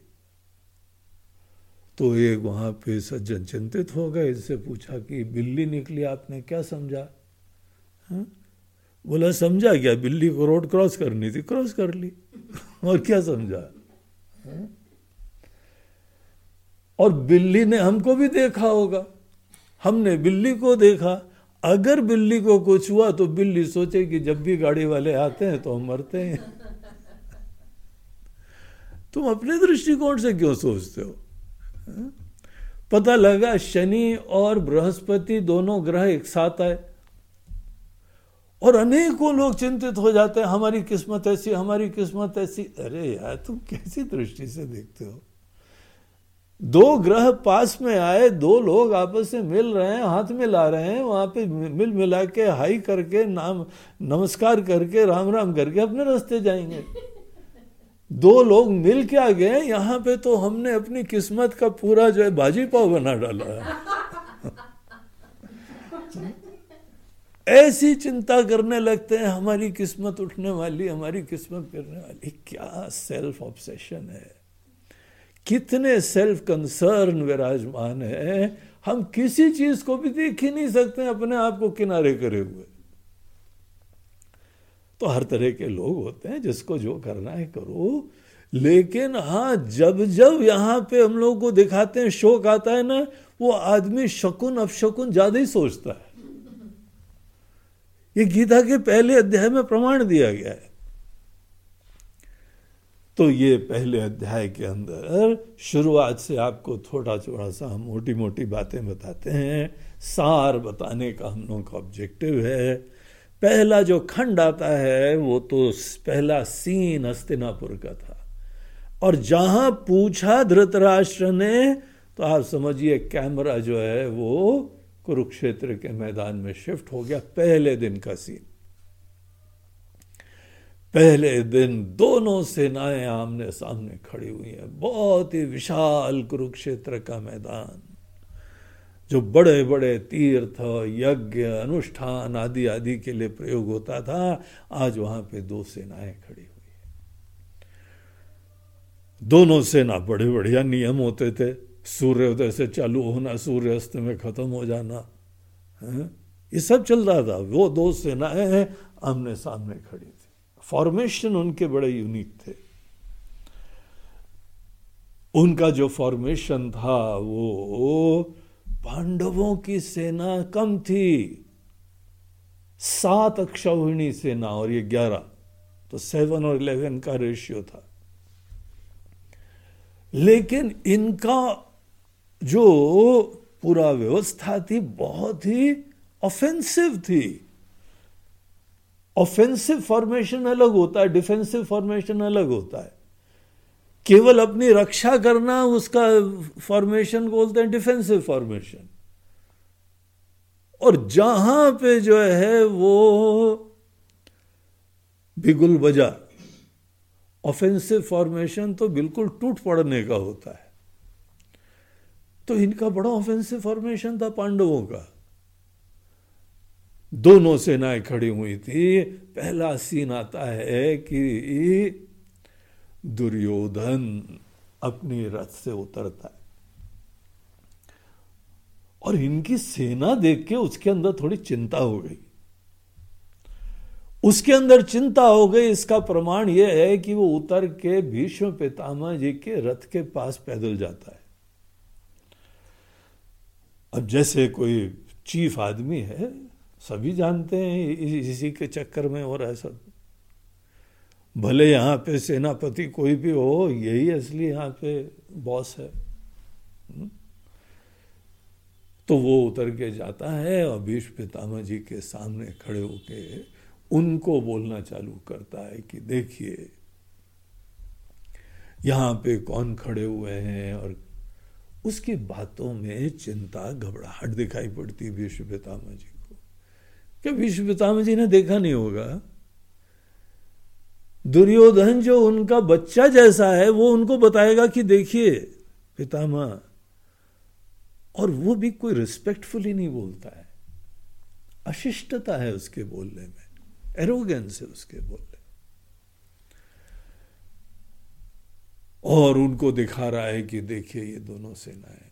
तो एक वहाँ पे सज्जन चिंतित हो गए, इससे पूछा कि बिल्ली निकली, आपने क्या समझा? हा? बोला, समझा क्या? बिल्ली को रोड क्रॉस करनी थी, क्रॉस कर ली। (laughs) और क्या समझा? हा? और बिल्ली ने हमको भी देखा होगा। हमने बिल्ली को देखा अगर बिल्ली को कुछ हुआ तो बिल्ली सोचे कि जब भी गाड़ी वाले आते हैं तो हम मरते हैं। तुम अपने दृष्टिकोण से क्यों सोचते हो? पता लगा शनि और बृहस्पति दोनों ग्रह एक साथ आए और अनेकों लोग चिंतित हो जाते हैं, हमारी किस्मत ऐसी, हमारी किस्मत ऐसी। अरे यार, तुम कैसी दृष्टि से देखते हो? दो ग्रह पास में आए, दो लोग आपस में मिल रहे हैं, हाथ मिला रहे हैं, वहाँ पे मिल मिला के हाई करके, नाम, नमस्कार करके, राम राम करके अपने रास्ते जाएँगे। दो लोग मिल के आ गए, यहाँ पे तो हमने अपनी किस्मत का पूरा जो है बाजी पाव बना डाला है। ऐसी चिंता करने लगते हैं, हमारी किस्मत उठने वाली, हमारी किस्मत गिरने वाली, क्या सेल्फ ऑब्सेशन है। कितने सेल्फ कंसर्न विराजमान है, हम किसी चीज़ को भी देख ही नहीं सकते, अपने आप को किनारे करे हुए। तो हर तरह के लोग होते हैं, जिसको जो करना है करो। लेकिन हाँ जब जब यहाँ पे हम लोग को दिखाते हैं, शोक आता है ना, वो आदमी शकुन अपशकुन ज़्यादा ही सोचता है। ये गीता के पहले अध्याय में प्रमाण दिया गया है। तो ये पहले अध्याय के अंदर शुरुआत से आपको थोड़ा थोड़ा सा हम मोटी मोटी बातें बताते हैं। सार बताने का हम लोगों का ऑब्जेक्टिव है। पहला जो खंड आता है, वो तो पहला सीन हस्तिनापुर का था। और जहाँ पूछा धृतराष्ट्र ने तो आप समझिए कैमरा जो है, वो कुरुक्षेत्र के मैदान में शिफ्ट हो गया पहले दिन का सीन पहले दिन दोनों सेनाएँ आमने सामने खड़ी हुई हैं। बहुत ही विशाल कुरुक्षेत्र का मैदान, जो बड़े बड़े तीर्थ, यज्ञ, अनुष्ठान आदि आदि के लिए प्रयोग होता था। आज वहाँ पे दो सेनाएँ खड़ी हुई है। दोनों सेना बड़े बढ़िया नियम होते थे। सूर्योदय से चालू होना, सूर्यास्त में खत्म हो जाना, है? ये सब चल रहा था। वो दो सेनाएँ आमने सामने खड़ी थी। फॉर्मेशन उनके बड़े यूनिक थे। उनका जो फॉर्मेशन था, वो पांडवों की सेना कम थी। सात अक्षौहिणी सेना और ये ग्यारह तो सेवन और इलेवन का रेशियो था। लेकिन इनका जो पूरा व्यवस्था थी, बहुत ही ऑफेंसिव थी। ऑफेंसिव फॉर्मेशन अलग होता है डिफेंसिव फॉर्मेशन अलग होता है। केवल अपनी रक्षा करना उसका फॉर्मेशन बोलते हैं डिफेंसिव फॉर्मेशन और जहाँ पे जो है वो बिगुल बजा ऑफेंसिव फॉर्मेशन तो बिल्कुल टूट पड़ने का होता है। तो इनका बड़ा ऑफेंसिव फॉर्मेशन था पांडवों का। दोनों सेनाएँ खड़ी हुई थी। पहला सीन आता है कि दुर्योधन अपनी रथ से उतरता है और इनकी सेना देख के उसके अंदर थोड़ी चिंता हो गई। उसके अंदर चिंता हो गई। इसका प्रमाण यह है कि वो उतर के भीष्म पितामह जी के रथ के पास पैदल जाता है। अब जैसे कोई चीफ आदमी है सभी जानते हैं, इसी के चक्कर में हो रहा है सब। भले यहाँ पे सेनापति कोई भी हो, यही असली यहाँ पे बॉस है। तो वो उतर के जाता है और भीष्म पितामह जी के सामने खड़े होके उनको बोलना चालू करता है कि देखिए, यहाँ पे कौन खड़े हुए हैं और उसकी बातों में चिंता, घबराहट दिखाई पड़ती है भीष्म पितामह जी क्या पितामह जी ने देखा नहीं होगा। दुर्योधन जो उनका बच्चा जैसा है, वो उनको बताएगा कि देखिए, पितामह, और वो भी कोई रिस्पेक्टफुली नहीं बोलता है। अशिष्टता है उसके बोलने में एरोगेंस है उसके बोलने और उनको दिखा रहा है कि देखिए, ये दोनों सेनाएँ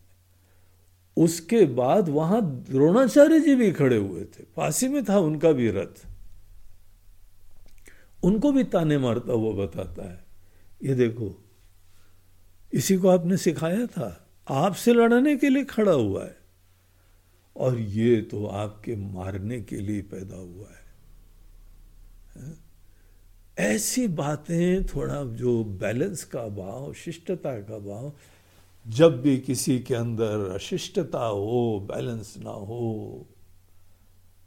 उसके बाद वहाँ द्रोणाचार्य जी भी खड़े हुए थे। पासी में था उनका भी रथ। उनको भी ताने मारता हुआ बताता है। ये देखो, इसी को आपने सिखाया था, आपसे लड़ने के लिए खड़ा हुआ है। और ये तो आपके मारने के लिए पैदा हुआ है। ऐसी बातें, थोड़ा जो बैलेंस का भाव शिष्टता का भाव जब भी किसी के अंदर अशिष्टता हो, बैलेंस ना हो,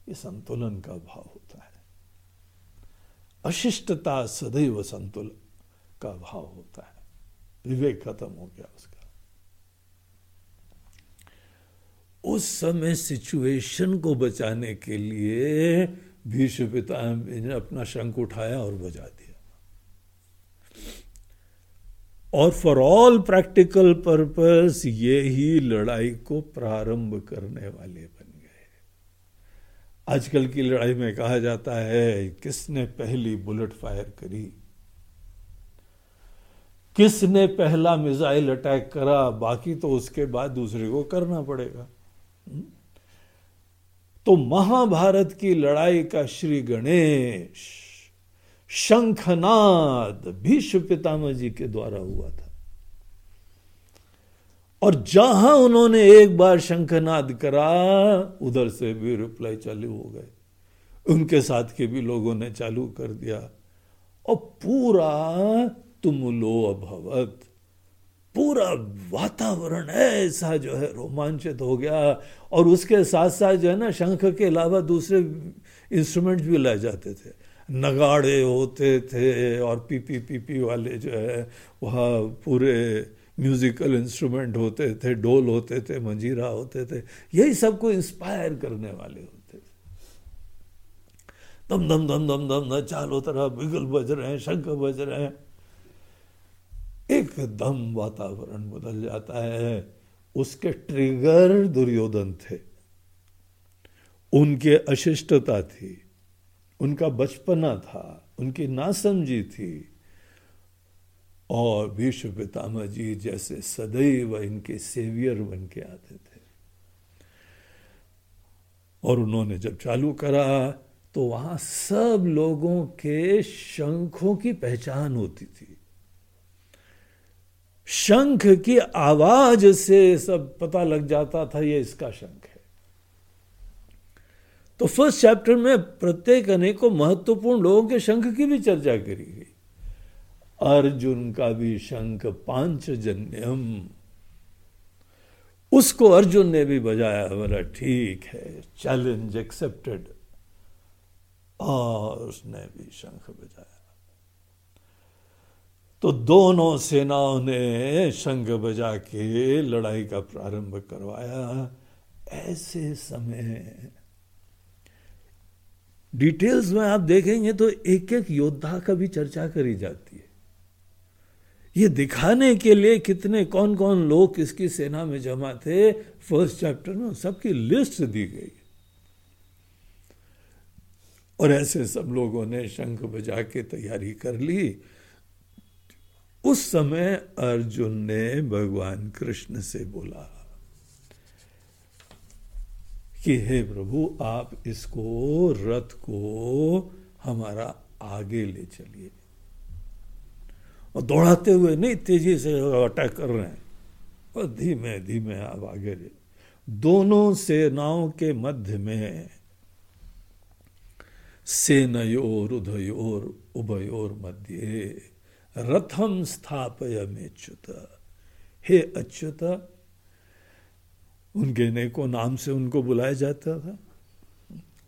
ये संतुलन का भाव होता है। अशिष्टता सदैव संतुलन का भाव होता है। विवेक खत्म हो गया उसका। उस समय सिचुएशन को बचाने के लिए भीष्म पिता ने अपना शंख उठाया और बजा दिया। और फॉर ऑल प्रैक्टिकल पर्पस ये ही लड़ाई को प्रारंभ करने वाले बन गए। आजकल की लड़ाई में कहा जाता है, किसने पहली बुलेट फायर करी? किसने पहला मिसाइल अटैक करा? बाकी तो उसके बाद दूसरे को करना पड़ेगा। तो महाभारत की लड़ाई का श्री गणेश शंखनाद भीष्म पितामह जी के द्वारा हुआ था। और जहाँ उन्होंने एक बार शंखनाद करा, उधर से भी रिप्लाई चालू हो गए। उनके साथ के भी लोगों ने चालू कर दिया। और पूरा तुम लो अभवत। पूरा वातावरण ऐसा जो है रोमांचित हो गया। और उसके साथ साथ जो है ना, शंख के अलावा दूसरे इंस्ट्रूमेंट भी लाए जाते थे। नगाड़े होते थे और पीपी पीपी वाले जो है, वहाँ पूरे म्यूजिकल इंस्ट्रूमेंट होते थे, डोल होते थे, मंजीरा होते थे, यही सबको इंस्पायर करने वाले होते थे। दम दम दम दम दम चारों तरफ़ बिगल बज रहे हैं, शंख बज रहे हैं। एकदम वातावरण बदल जाता है। उसके ट्रिगर दुर्योधन थे। उनके अशिष्टता थी। उनका बचपना था, उनकी नासमझी थी। और विश्व पितामह जी जैसे सदैव इनके सेवियर बन के आते थे। और उन्होंने जब चालू करा तो वहाँ सब लोगों के शंखों की पहचान होती थी। शंख की आवाज़ से सब पता लग जाता था, ये इसका शंख है। तो फ़र्स्ट चैप्टर में प्रत्येक अनेकों महत्वपूर्ण लोगों के शंख की भी चर्चा करी गई। अर्जुन का भी शंख पांचजन्यम। उसको अर्जुन ने भी बजाया, बोला, ठीक है चैलेंज एक्सेप्टेड और उसने भी शंख बजाया। तो दोनों सेनाओं ने शंख बजा के लड़ाई का प्रारंभ करवाया। ऐसे समय डिटेल्स में आप देखेंगे तो एक एक योद्धा का भी चर्चा करी जाती है। ये दिखाने के लिए कितने कौन कौन लोग किसकी सेना में जमा थे फ़र्स्ट चैप्टर में सबकी लिस्ट दी गई। और ऐसे सब लोगों ने शंख बजा के तैयारी कर ली। उस समय अर्जुन ने भगवान कृष्ण से बोला कि हे प्रभु, आप इसको, रथ को हमारा आगे ले चलिए। और दौड़ाते हुए नहीं, तेज़ी से अटैक कर रहे हैं। और धीमे धीमे आप आगे ले। दोनों सेनाओं के मध्य में सेनयोर, उदयोर, उभयोर मध्य, रथम स्थापय में च्युत हे अच्युत उनके नेको नाम से उनको बुलाया जाता था।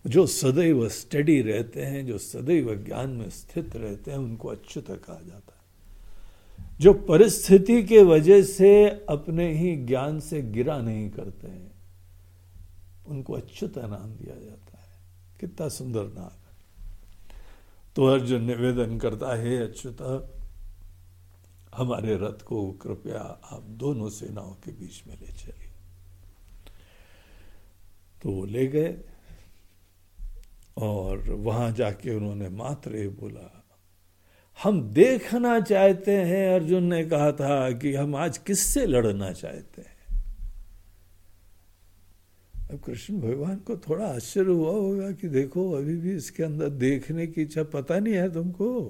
जो सदैव स्टडी रहते हैं, जो सदैव ज्ञान में स्थित रहते हैं, उनको अच्युत कहा जाता है। जो परिस्थिति के वजह से अपने ही ज्ञान से गिरा नहीं करते हैं, उनको अच्युत नाम दिया जाता है। कितना सुंदर नाम है तो अर्जुन निवेदन करता है अच्युत, हमारे रथ को कृपया आप दोनों सेनाओं के बीच में ले चलिए। तो वो ले गए और वहाँ जाके उन्होंने मात्र बोला, हम देखना चाहते हैं, अर्जुन ने कहा था, कि हम आज किससे लड़ना चाहते हैं? अब कृष्ण भगवान को थोड़ा आश्चर्य हुआ होगा कि देखो, अभी भी इसके अंदर देखने की इच्छा पता नहीं है तुमको।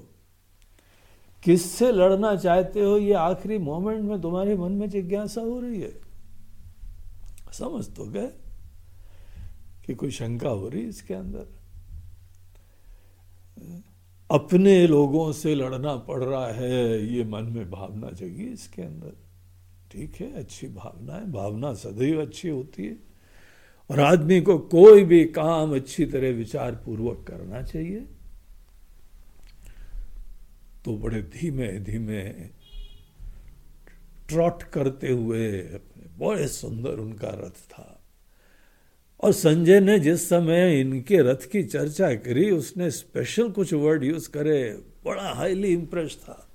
किससे लड़ना चाहते हो? ये आखिरी मोमेंट में तुम्हारे मन में जिज्ञासा हो रही है। समझ तो गए। कि कोई शंका हो रही इसके अंदर? अपने लोगों से लड़ना पड़ रहा है, ये मन में भावना जगी इसके अंदर। ठीक है, अच्छी भावना है, भावना सदैव अच्छी होती है। और आदमी को कोई भी काम अच्छी तरह विचार पूर्वक करना चाहिए। तो बड़े धीमे धीमे ट्रॉट करते हुए, अपने बड़े सुंदर उनका रथ था। और संजय ने जिस समय इनके रथ की चर्चा करी, उसने स्पेशल कुछ वर्ड यूज़ करे। बड़ा हाईली इंप्रेस था।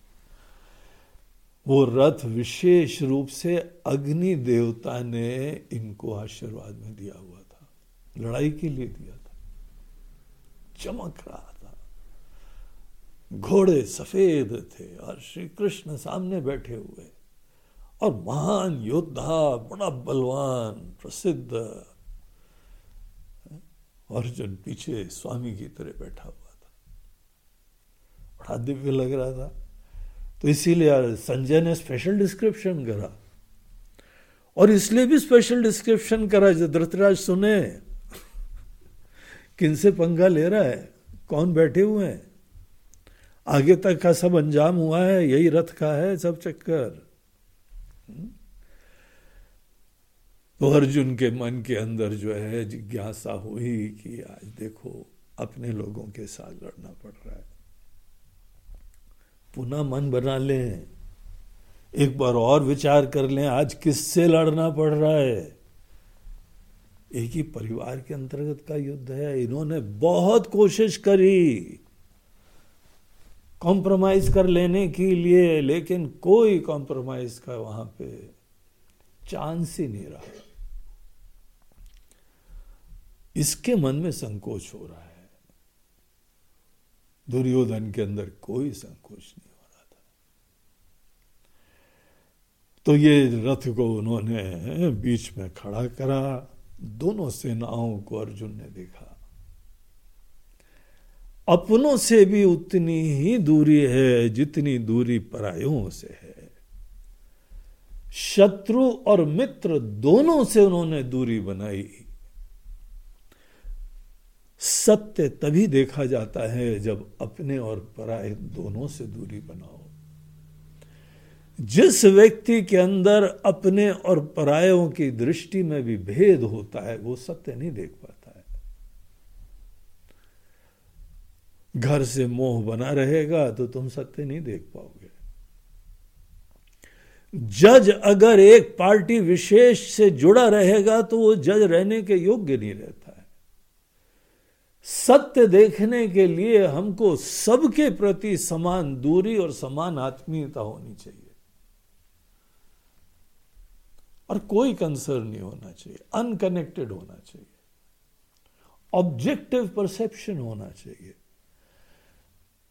वो रथ विशेष रूप से अग्नि देवता ने इनको आशीर्वाद में दिया हुआ था। लड़ाई के लिए दिया था। चमक रहा था। घोड़े सफ़ेद थे और श्री कृष्ण सामने बैठे हुए। और महान योद्धा, बड़ा बलवान, प्रसिद्ध। अर्जुन पीछे स्वामी की तरह बैठा हुआ था। बड़ा दिव्य लग रहा था। तो इसीलिए संजय ने स्पेशल डिस्क्रिप्शन करा। और इसलिए भी स्पेशल डिस्क्रिप्शन करा, जो धृतराज सुने किन से पंगा ले रहा है? कौन बैठे हुए हैं? आगे तक का सब अंजाम हुआ है, यही रथ का है, सब चक्कर। तो अर्जुन के मन के अंदर जो है जिज्ञासा हुई कि आज देखो, अपने लोगों के साथ लड़ना पड़ रहा है। पुनः मन बना लें। एक बार और विचार कर लें, आज किससे लड़ना पड़ रहा है? एक ही परिवार के अंतर्गत का युद्ध है। इन्होंने बहुत कोशिश करी। कॉम्प्रोमाइज कर लेने के लिए, लेकिन कोई कॉम्प्रोमाइज का वहाँ पे चांस ही नहीं रहा। इसके मन में संकोच हो रहा है। दुर्योधन के अंदर कोई संकोच नहीं हो रहा था। तो ये रथ को उन्होंने बीच में खड़ा करा। दोनों सेनाओं को अर्जुन ने देखा। अपनों से भी उतनी ही दूरी है जितनी दूरी परायों से है। शत्रु और मित्र दोनों से उन्होंने दूरी बनाई। सत्य तभी देखा जाता है जब अपने और पराय दोनों से दूरी बनाओ। जिस व्यक्ति के अंदर अपने और परायों की दृष्टि में भी भेद होता है, वो सत्य नहीं देख पाता है। घर से मोह बना रहेगा तो तुम सत्य नहीं देख पाओगे। जज अगर एक पार्टी विशेष से जुड़ा रहेगा तो वो जज रहने के योग्य नहीं रहता। सत्य देखने के लिए हमको सबके प्रति समान दूरी और समान आत्मीयता होनी चाहिए। और कोई कंसर्न नहीं होना चाहिए। अनकनेक्टेड होना चाहिए। ऑब्जेक्टिव परसेप्शन होना चाहिए।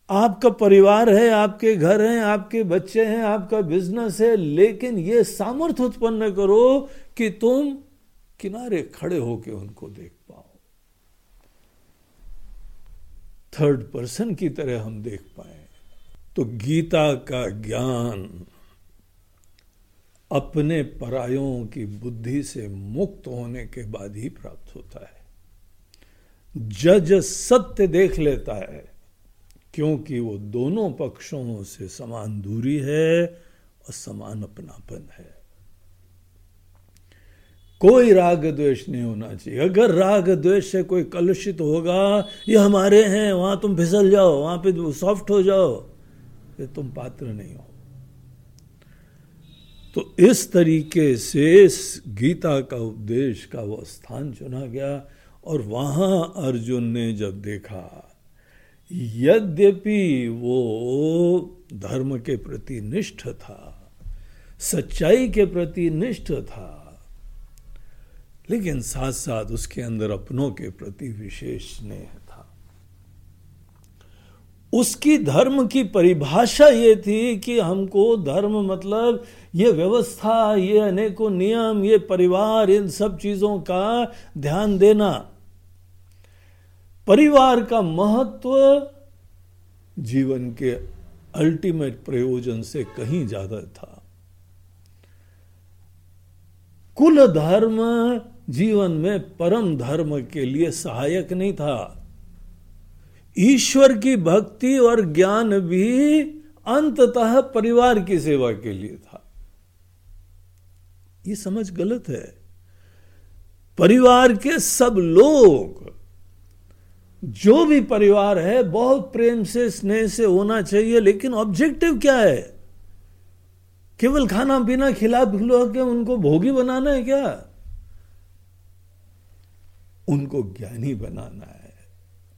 आपका परिवार है, आपके घर हैं, आपके बच्चे हैं, आपका बिज़नेस है, लेकिन यह सामर्थ्य उत्पन्न करो कि तुम किनारे खड़े होकर उनको देख। थर्ड पर्सन की तरह हम देख पाए। तो गीता का ज्ञान अपने परायों की बुद्धि से मुक्त होने के बाद ही प्राप्त होता है। जज सत्य देख लेता है, क्योंकि वो दोनों पक्षों से समान दूरी है और समान अपनापन है। कोई राग द्वेष नहीं होना चाहिए। अगर राग द्वेष से कोई कलुषित होगा, ये हमारे हैं, वहाँ तुम फिसल जाओ, वहाँ पे सॉफ्ट हो जाओ, ये तुम पात्र नहीं हो। तो इस तरीके से इस गीता का उपदेश का वो स्थान चुना गया और वहाँ अर्जुन ने जब देखा, यद्यपि वो धर्म के प्रति निष्ठ था, सच्चाई के प्रति निष्ठ था लेकिन साथ साथ उसके अंदर अपनों के प्रति विशेष स्नेह था। उसकी धर्म की परिभाषा ये थी कि हमको धर्म मतलब ये व्यवस्था, ये अनेकों नियम, ये परिवार, इन सब चीज़ों का ध्यान देना। परिवार का महत्व जीवन के अल्टीमेट प्रयोजन से कहीं ज़्यादा था। कुल धर्म जीवन में परम धर्म के लिए सहायक नहीं था। ईश्वर की भक्ति और ज्ञान भी अंततः परिवार की सेवा के लिए था। ये समझ गलत है। परिवार के सब लोग, जो भी परिवार है, बहुत प्रेम से, स्नेह से होना चाहिए, लेकिन ऑब्जेक्टिव क्या है? केवल खाना पीना खिला पिला के उनको भोगी बनाना है क्या? उनको ज्ञानी बनाना है,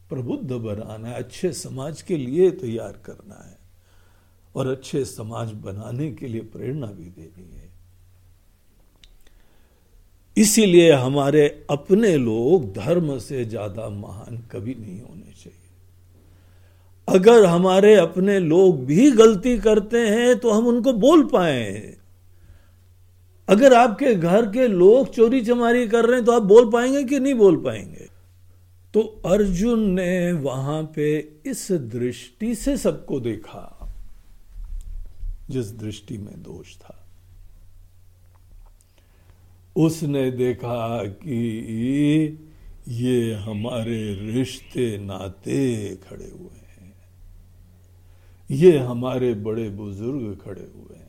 प्रबुद्ध बनाना है, अच्छे समाज के लिए तैयार करना है और अच्छे समाज बनाने के लिए प्रेरणा भी देनी है। इसीलिए हमारे अपने लोग धर्म से ज़्यादा महान कभी नहीं होने चाहिए। अगर हमारे अपने लोग भी गलती करते हैं तो हम उनको बोल पाए। अगर आपके घर के लोग चोरी चमारी कर रहे हैं तो आप बोल पाएँगे कि नहीं बोल पाएँगे? तो अर्जुन ने वहाँ पे इस दृष्टि से सबको देखा, जिस दृष्टि में दोष था। उसने देखा कि ये हमारे रिश्ते नाते खड़े हुए हैं। ये हमारे बड़े बुज़ुर्ग खड़े हुए हैं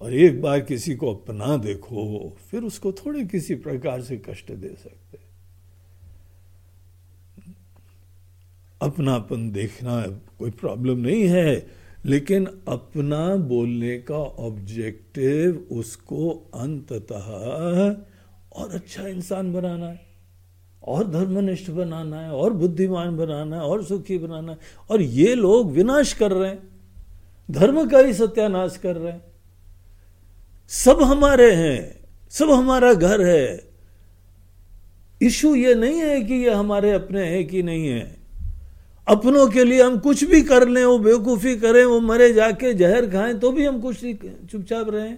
और एक बार किसी को अपना देखो, फिर उसको थोड़े किसी प्रकार से कष्ट दे सकते अपनापन देखना कोई प्रॉब्लम नहीं है, लेकिन अपना बोलने का ऑब्जेक्टिव उसको अंततः और अच्छा इंसान बनाना है, और धर्मनिष्ठ बनाना है, और बुद्धिमान बनाना है, और सुखी बनाना है, और ये लोग विनाश कर रहे हैं, धर्म का ही सत्यानाश कर रहे हैं। सब हमारे हैं, सब हमारा घर है। इशू ये नहीं है कि ये हमारे अपने हैं कि नहीं है। अपनों के लिए हम कुछ भी कर लें, वो बेवकूफ़ी करें, वो मरे जाके जहर खाएँ तो भी हम कुछ चुपचाप रहें।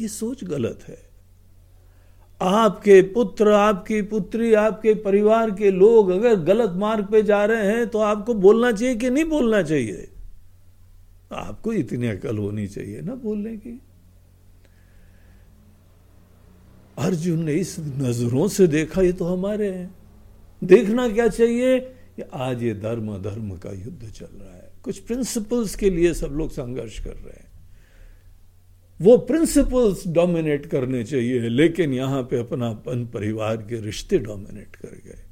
ये सोच गलत है। आपके पुत्र, आपकी पुत्री, आपके परिवार के लोग अगर गलत मार्ग पे जा रहे हैं तो आपको बोलना चाहिए कि नहीं बोलना चाहिए? आपको इतनी अकल होनी चाहिए ना बोलने की? अर्जुन ने इस नज़रों से देखा, ये तो हमारे हैं। देखना क्या चाहिए? कि आज ये धर्म धर्म का युद्ध चल रहा है। कुछ प्रिंसिपल्स के लिए सब लोग संघर्ष कर रहे हैं। वो प्रिंसिपल्स डोमिनेट करने चाहिए, लेकिन यहाँ पे अपना अपन परिवार के रिश्ते डोमिनेट कर गए।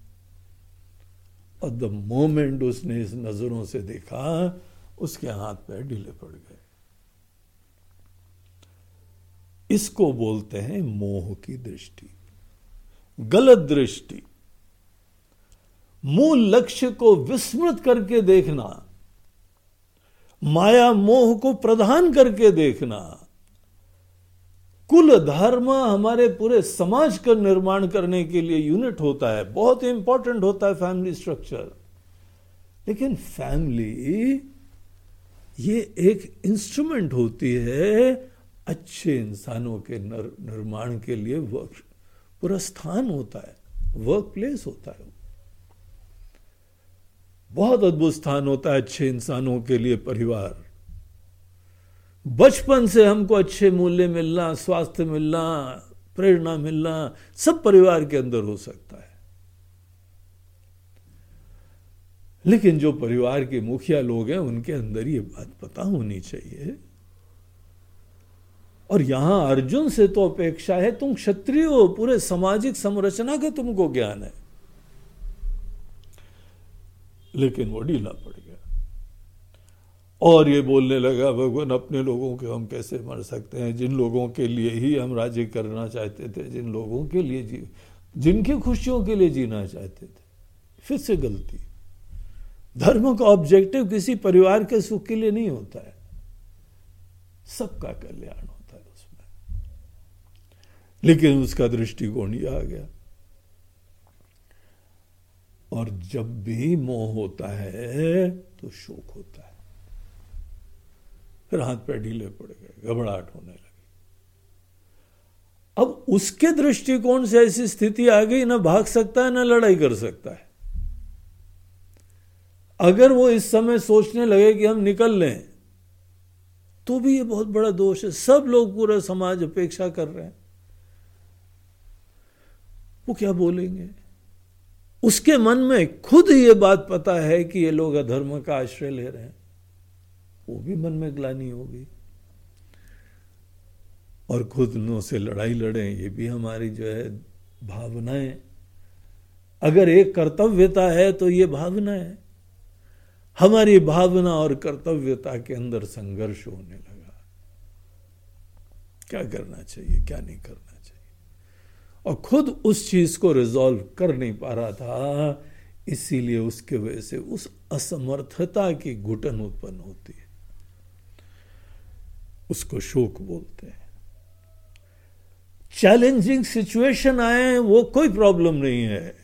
और द मोमेंट उसने इस नज़रों से देखा, उसके हाथ पैर ढीले पड़ गए। इसको बोलते हैं मोह की दृष्टि, गलत दृष्टि। मूल लक्ष्य को विस्मृत करके देखना, माया मोह को प्रधान करके देखना। कुल धर्म हमारे पूरे समाज का निर्माण करने के लिए यूनिट होता है, बहुत इंपॉर्टेंट होता है फैमिली स्ट्रक्चर लेकिन फैमिली ये एक इंस्ट्रूमेंट होती है अच्छे इंसानों के नर, निर्माण के लिए वर्क पूरा स्थान होता है वर्क प्लेस होता है बहुत अद्भुत स्थान होता है अच्छे इंसानों के लिए परिवार। बचपन से हमको अच्छे मूल्य मिलना स्वास्थ्य मिलना प्रेरणा मिलना सब परिवार के अंदर हो सकता है। लेकिन जो परिवार के मुखिया लोग हैं उनके अंदर ये बात पता होनी चाहिए और यहाँ अर्जुन से तो अपेक्षा है, तुम क्षत्रिय हो, पूरे सामाजिक संरचना का तुमको ज्ञान है। लेकिन वो ढीला पड़ गया। और ये बोलने लगा, भगवान, अपने लोगों के हम कैसे मर सकते हैं? जिन लोगों के लिए ही हम राज्य करना चाहते थे, जिन लोगों के लिए जी, जिनकी खुशियों के लिए जीना चाहते थे, फिर से गलती। धर्म का ऑब्जेक्टिव किसी परिवार के सुख के लिए नहीं होता है। सबका कल्याण लेकिन उसका दृष्टिकोण ही आ गया। और जब भी मोह होता है तो शोक होता है। फिर हाथ पैर ढीले पड़ गए, घबराहट होने लगी। अब उसके दृष्टिकोण से ऐसी स्थिति आ गई, ना भाग सकता है, ना लड़ाई कर सकता है। अगर वो इस समय सोचने लगे कि हम निकल लें तो भी ये बहुत बड़ा दोष है। सब लोग पूरा समाज अपेक्षा कर रहे हैं। वो क्या बोलेंगे? उसके मन में खुद ये बात पता है कि ये लोग अधर्म का आश्रय ले रहे हैं। वो भी मन में ग्लानी होगी। और खुद नो से लड़ाई लड़े, ये भी हमारी जो है भावनाएँ। अगर एक कर्तव्यता है तो ये भावना है। हमारी भावना और कर्तव्यता के अंदर संघर्ष होने लगा। क्या करना चाहिए, क्या नहीं करना और खुद उस चीज़ को रिजॉल्व कर नहीं पा रहा था, इसीलिए उसके वजह से उस असमर्थता की घुटन उत्पन्न होती है। उसको शोक बोलते हैं। चैलेंजिंग सिचुएशन आए वो कोई प्रॉब्लम नहीं है।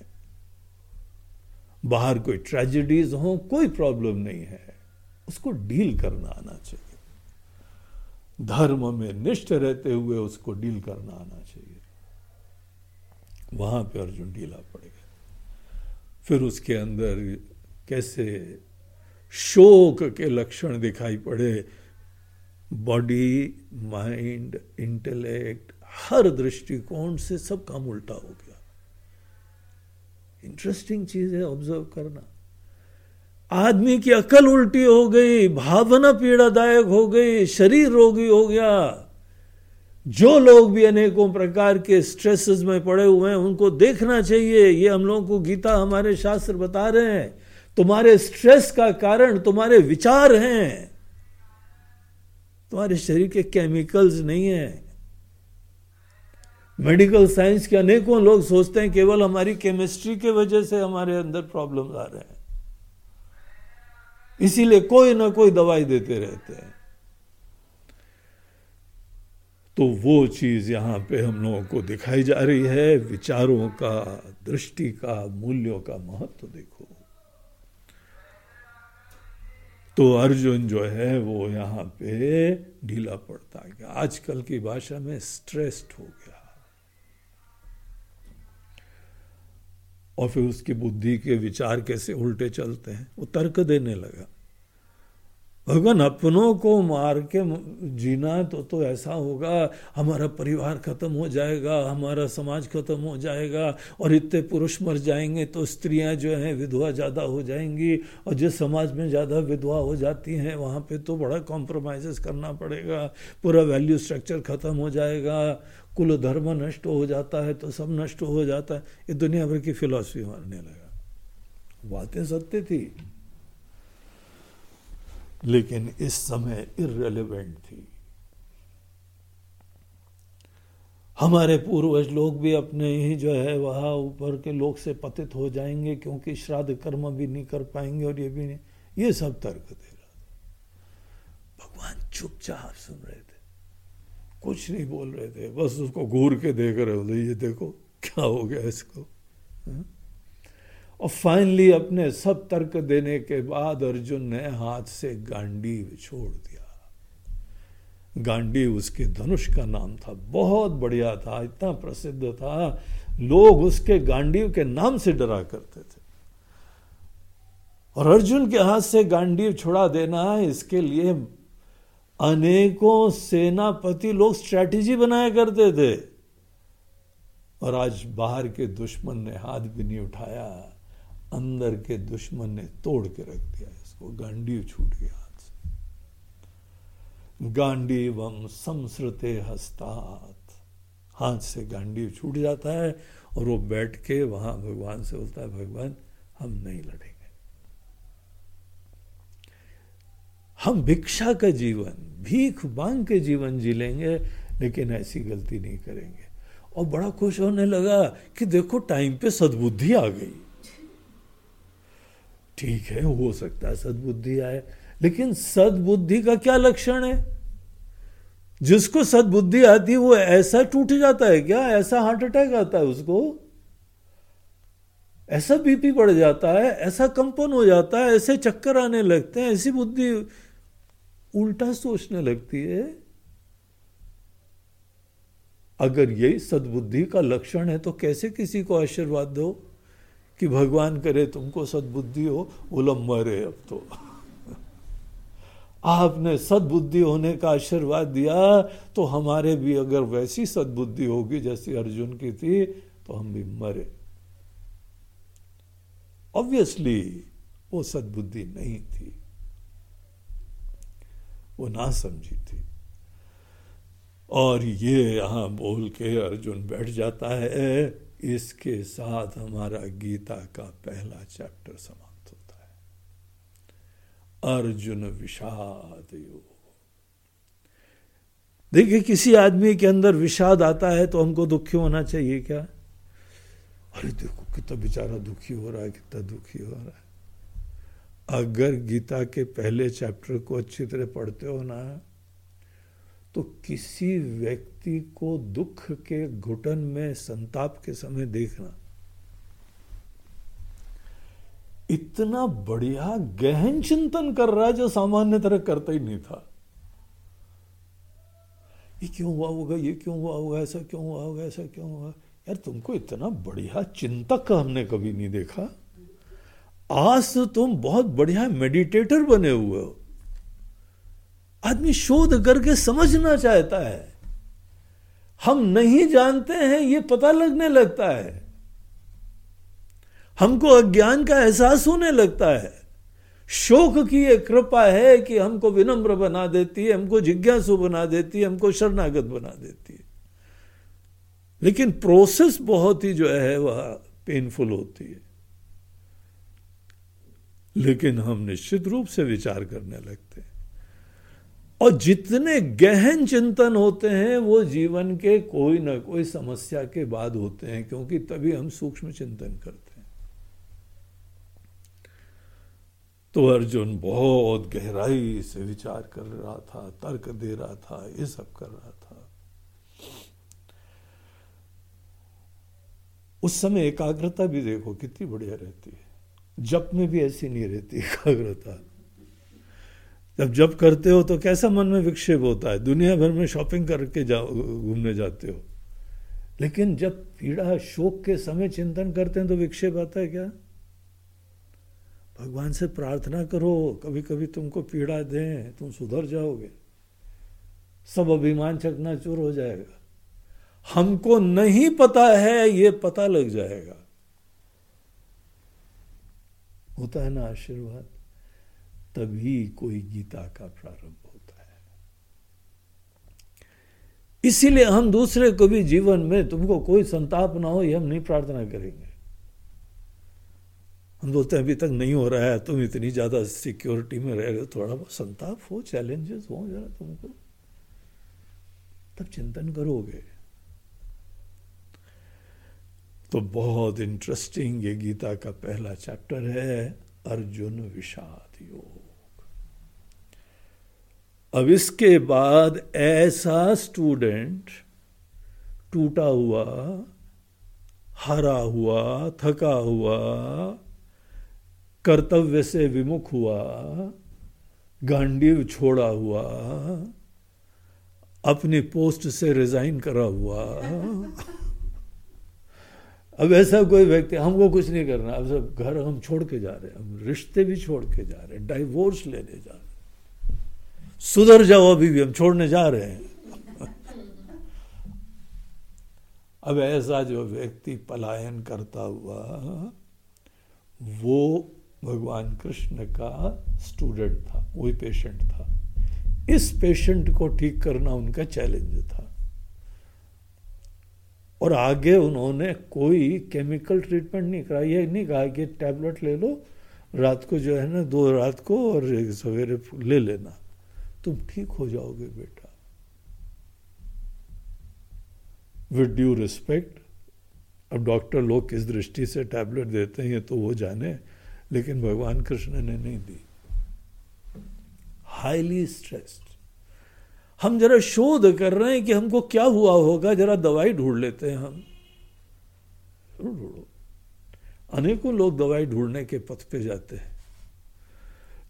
बाहर कोई ट्रेजिडीज हो, कोई प्रॉब्लम नहीं है। उसको डील करना आना चाहिए। धर्म में निष्ठ रहते हुए उसको डील करना आना चाहिए। वहाँ पे अर्जुन ढीला पड़ गया। फिर उसके अंदर कैसे शोक के लक्षण दिखाई पड़े। बॉडी माइंड इंटेलेक्ट हर दृष्टिकोण से सब काम उल्टा हो गया। इंटरेस्टिंग चीज़ है ऑब्ज़र्व करना। आदमी की अकल उल्टी हो गई, भावना पीड़ादायक हो गई, शरीर रोगी हो गया। जो लोग भी अनेकों प्रकार के स्ट्रेसेस में पड़े हुए हैं, उनको देखना चाहिए, ये हम लोगों को गीता हमारे शास्त्र बता रहे हैं। तुम्हारे स्ट्रेस का कारण तुम्हारे विचार हैं। तुम्हारे शरीर के केमिकल्स नहीं है। मेडिकल साइंस के अनेकों लोग सोचते हैं, केवल हमारी केमिस्ट्री के वजह से हमारे अंदर प्रॉब्लम आ रहे हैं। इसीलिए कोई ना कोई दवाई देते रहते हैं। तो वो चीज़ यहाँ पे हम लोगों को दिखाई जा रही है। विचारों का, दृष्टि का, मूल्यों का महत्व देखो। तो अर्जुन जो है, वो यहाँ पे ढीला पड़ता गया आजकल की भाषा में स्ट्रेस्ड हो गया। और फिर उसकी बुद्धि के विचार कैसे उल्टे चलते हैं, वो तर्क देने लगा। भगवान, अपनों को मार के जीना तो तो ऐसा होगा, हमारा परिवार खत्म हो जाएगा, हमारा समाज खत्म हो जाएगा, और इतने पुरुष मर जाएँगे तो स्त्रियाँ जो हैं विधवा ज़्यादा हो जाएँगी, और जिस समाज में ज़्यादा विधवा हो जाती हैं, वहाँ पे तो बड़ा कॉम्प्रोमाइज़ करना पड़ेगा, पूरा वैल्यू स्ट्रक्चर ख़त्म हो जाएगा, कुल धर्म नष्ट हो जाता है तो सब नष्ट हो जाता है। ये दुनिया भर की फिलोसफी मारने लगा। बातें सत्य थी। लेकिन इस समय इरेलीवेंट थी। हमारे पूर्वज लोग भी अपने ही जो है वहाँ ऊपर के लोग से पतित हो जाएँगे क्योंकि श्राद्ध कर्म भी नहीं कर पाएँगे और ये भी नहीं। ये सब तर्क दे रहा था। भगवान चुपचाप सुन रहे थे। कुछ नहीं बोल रहे थे। बस उसको घूर के देख रहे होते ये देखो, क्या हो गया इसको? हा? और फाइनली अपने सब तर्क देने के बाद अर्जुन ने हाथ से गांडीव छोड़ दिया। गांडीव उसके धनुष का नाम था, बहुत बढ़िया था, इतना प्रसिद्ध था। लोग उसके गांडीव के नाम से डरा करते थे। और अर्जुन के हाथ से गांडीव छुड़ा देना है इसके लिए अनेकों सेनापति लोग स्ट्रैटेजी बनाया करते थे। और आज बाहर के दुश्मन ने हाथ भी नहीं उठाया। अंदर के दुश्मन ने तोड़ के रख दिया इसको। गांडी छूट गया हाथ से। गांडीवम समश्रुते हस्तात। हाथ से गांडी छूट जाता है और वो बैठ के वहाँ भगवान से बोलता है, भगवान, हम नहीं लड़ेंगे। हम भिक्षा का जीवन, भीख मांग के जीवन जी लेंगे, लेकिन ऐसी गलती नहीं करेंगे। और बड़ा खुश होने लगा कि देखो, टाइम पे सद्बुद्धि आ गई। ठीक है, हो सकता है सद्बुद्धि आए। लेकिन सद्बुद्धि का क्या लक्षण है? जिसको सद्बुद्धि आती है वो ऐसा टूट जाता है क्या? ऐसा हार्ट अटैक आता है उसको? ऐसा बीपी बढ़ जाता है, ऐसा कंपन हो जाता है, ऐसे चक्कर आने लगते हैं, ऐसी बुद्धि उल्टा सोचने लगती है। अगर यही सद्बुद्धि का लक्षण है तो कैसे किसी को आशीर्वाद दो? कि भगवान करे तुमको सद्बुद्धि हो बोलो मरे अब तो। आपने सद्बुद्धि होने का आशीर्वाद दिया तो हमारे भी अगर वैसी सद्बुद्धि होगी, जैसी अर्जुन की थी तो हम भी मरे। ऑब्वियसली वो सद्बुद्धि नहीं थी। वो ना समझी थी। और ये यहाँ बोल के अर्जुन बैठ जाता है इसके साथ हमारा गीता का पहला चैप्टर समाप्त होता है। अर्जुन विषाद देखिए, किसी आदमी के अंदर विषाद आता है तो हमको दुखी होना चाहिए क्या? अरे देखो, कितना बेचारा दुखी हो रहा है, कितना दुखी हो रहा है। अगर गीता के पहले चैप्टर को अच्छी तरह पढ़ते हो ना तो किसी व्यक्ति को दुख के घुटन में संताप के समय देखना। इतना बढ़िया गहन चिंतन कर रहा है जो सामान्य तरह करता ही नहीं था। ये क्यों हुआ होगा, ये क्यों हुआ होगा, ऐसा क्यों हुआ होगा, ऐसा क्यों हुआ यार तुमको इतना बढ़िया चिंतक हमने कभी नहीं देखा। आज तो तुम बहुत बढ़िया मेडिटेटर बने हुए हो। आदमी शोध करके समझना चाहता है। हम नहीं जानते हैं, ये पता लगने लगता है। हमको अज्ञान का एहसास होने लगता है। शोक की एक कृपा है कि हमको विनम्र बना देती है, हमको जिज्ञासु बना देती है, हमको शरणागत बना देती है। लेकिन प्रोसेस बहुत ही जो है, वह पेनफुल होती है। लेकिन हम निश्चित रूप से विचार करने लगते हैं। और जितने गहन चिंतन होते हैं, वो जीवन के कोई ना कोई समस्या के बाद होते हैं, क्योंकि तभी हम सूक्ष्म चिंतन करते हैं। तो अर्जुन बहुत गहराई से विचार कर रहा था, तर्क दे रहा था, ये सब कर रहा था। उस समय एकाग्रता भी देखो कितनी बढ़िया रहती है। जप में भी ऐसी नहीं रहती एकाग्रता। जब जब करते हो तो कैसा मन में विक्षेप होता है? दुनिया भर में शॉपिंग करके जाओ घूमने जाते हो। लेकिन जब पीड़ा शोक के समय चिंतन करते हैं तो विक्षेप आता है क्या? भगवान से प्रार्थना करो कभी कभी तुमको पीड़ा दें, तुम सुधर जाओगे। सब अभिमान चकना चूर हो जाएगा। हमको नहीं पता है, ये पता लग जाएगा। होता है ना आशीर्वाद? तभी कोई गीता का प्रारंभ होता है। इसीलिए हम दूसरे को भी जीवन में तुमको कोई संताप ना हो, ये हम नहीं प्रार्थना करेंगे। हम बोलते हैं, अभी तक नहीं हो रहा है, तुम इतनी ज़्यादा सिक्योरिटी में रह रहे हो, थोड़ा बहुत संताप हो चैलेंजेस हो जरा तुमको। तब चिंतन करोगे। तो बहुत इंटरेस्टिंग ये गीता का पहला चैप्टर है, अर्जुन विषाद योग। अब इसके बाद ऐसा स्टूडेंट टूटा हुआ, हरा हुआ, थका हुआ, कर्तव्य से विमुख हुआ, गांडीव छोड़ा हुआ, अपनी पोस्ट से रिजाइन करा हुआ। अब ऐसा कोई व्यक्ति, हमको कुछ नहीं करना, अब सब घर हम छोड़ के जा रहे हैं, हम रिश्ते भी छोड़ के जा रहे हैं डाइवोर्स लेने जा रहे हैं सुधर जाओ अभी भी, हम छोड़ने जा रहे हैं। अब ऐसा जो व्यक्ति पलायन करता हुआ, वो भगवान कृष्ण का स्टूडेंट था, वही पेशेंट था। इस पेशेंट को ठीक करना उनका चैलेंज था। और आगे उन्होंने कोई केमिकल ट्रीटमेंट नहीं कराई ये नहीं कहा कि टैबलेट ले लो, रात को जो है ना, दो रात को और सवेरे ले लेना। तुम ठीक हो जाओगे बेटा। विद ड्यू रिस्पेक्ट अब डॉक्टर लोग किस दृष्टि से टैबलेट देते हैं तो वो जाने, लेकिन भगवान कृष्ण ने नहीं दी। हाईली स्ट्रेस्ड हम जरा शोध कर रहे हैं कि हमको क्या हुआ होगा, जरा दवाई ढूंढ लेते हैं हम। ढूंढो। अनेकों लोग दवाई ढूँढने के पथ पे जाते हैं।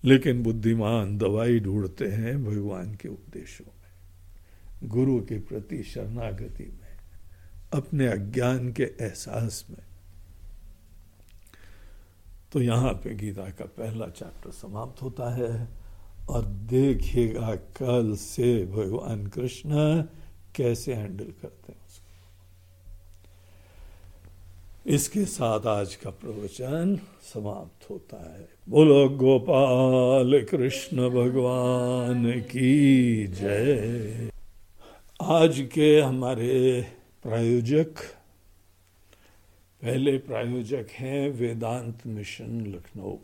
लेकिन बुद्धिमान दवाई ढूंढते हैं भगवान के उपदेशों में, गुरु के प्रति शरणागति में, अपने अज्ञान के एहसास में। तो यहाँ पे गीता का पहला चैप्टर समाप्त होता है और देखिएगा कल से भगवान कृष्ण कैसे हैंडल करते हैं। इसके साथ आज का प्रवचन समाप्त होता है। बोलो, गोपाल कृष्ण भगवान की जय। आज के हमारे प्रायोजक, पहले प्रायोजक हैं वेदांत मिशन लखनऊ।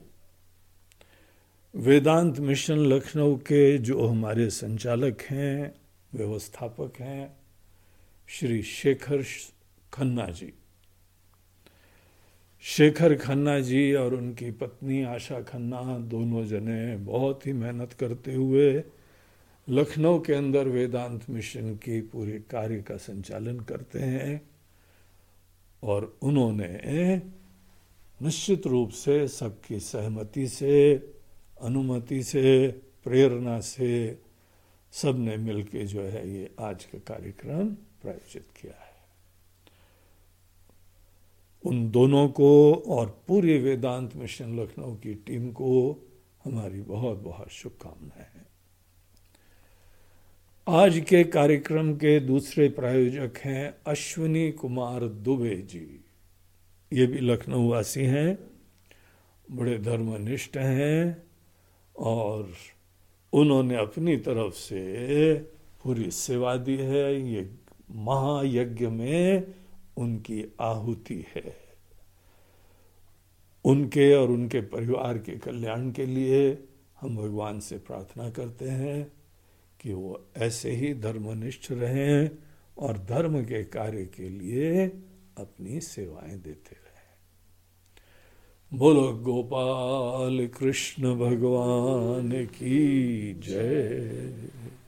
वेदांत मिशन लखनऊ के जो हमारे संचालक हैं, व्यवस्थापक हैं, श्री शेखर खन्ना जी। शेखर खन्ना जी और उनकी पत्नी आशा खन्ना दोनों जने बहुत ही मेहनत करते हुए लखनऊ के अंदर वेदांत मिशन की पूरे कार्य का संचालन करते हैं और उन्होंने निश्चित रूप से सबकी सहमति से, अनुमति से, प्रेरणा से सबने मिलकर जो है ये आज का कार्यक्रम प्रायोजित किया है। उन दोनों को और पूरे वेदांत मिशन लखनऊ की टीम को हमारी बहुत बहुत शुभकामनाएँ। आज के कार्यक्रम के दूसरे प्रायोजक हैं अश्विनी कुमार दुबे जी। ये भी लखनऊ वासी हैं, बड़े धर्मनिष्ठ हैं और उन्होंने अपनी तरफ़ से पूरी सेवा दी है। ये महायज्ञ में उनकी आहुति है। उनके और उनके परिवार के कल्याण के लिए हम भगवान से प्रार्थना करते हैं कि वो ऐसे ही धर्मनिष्ठ रहें और धर्म के कार्य के लिए अपनी सेवाएँ देते रहें। बोलो, गोपाल कृष्ण भगवान की जय।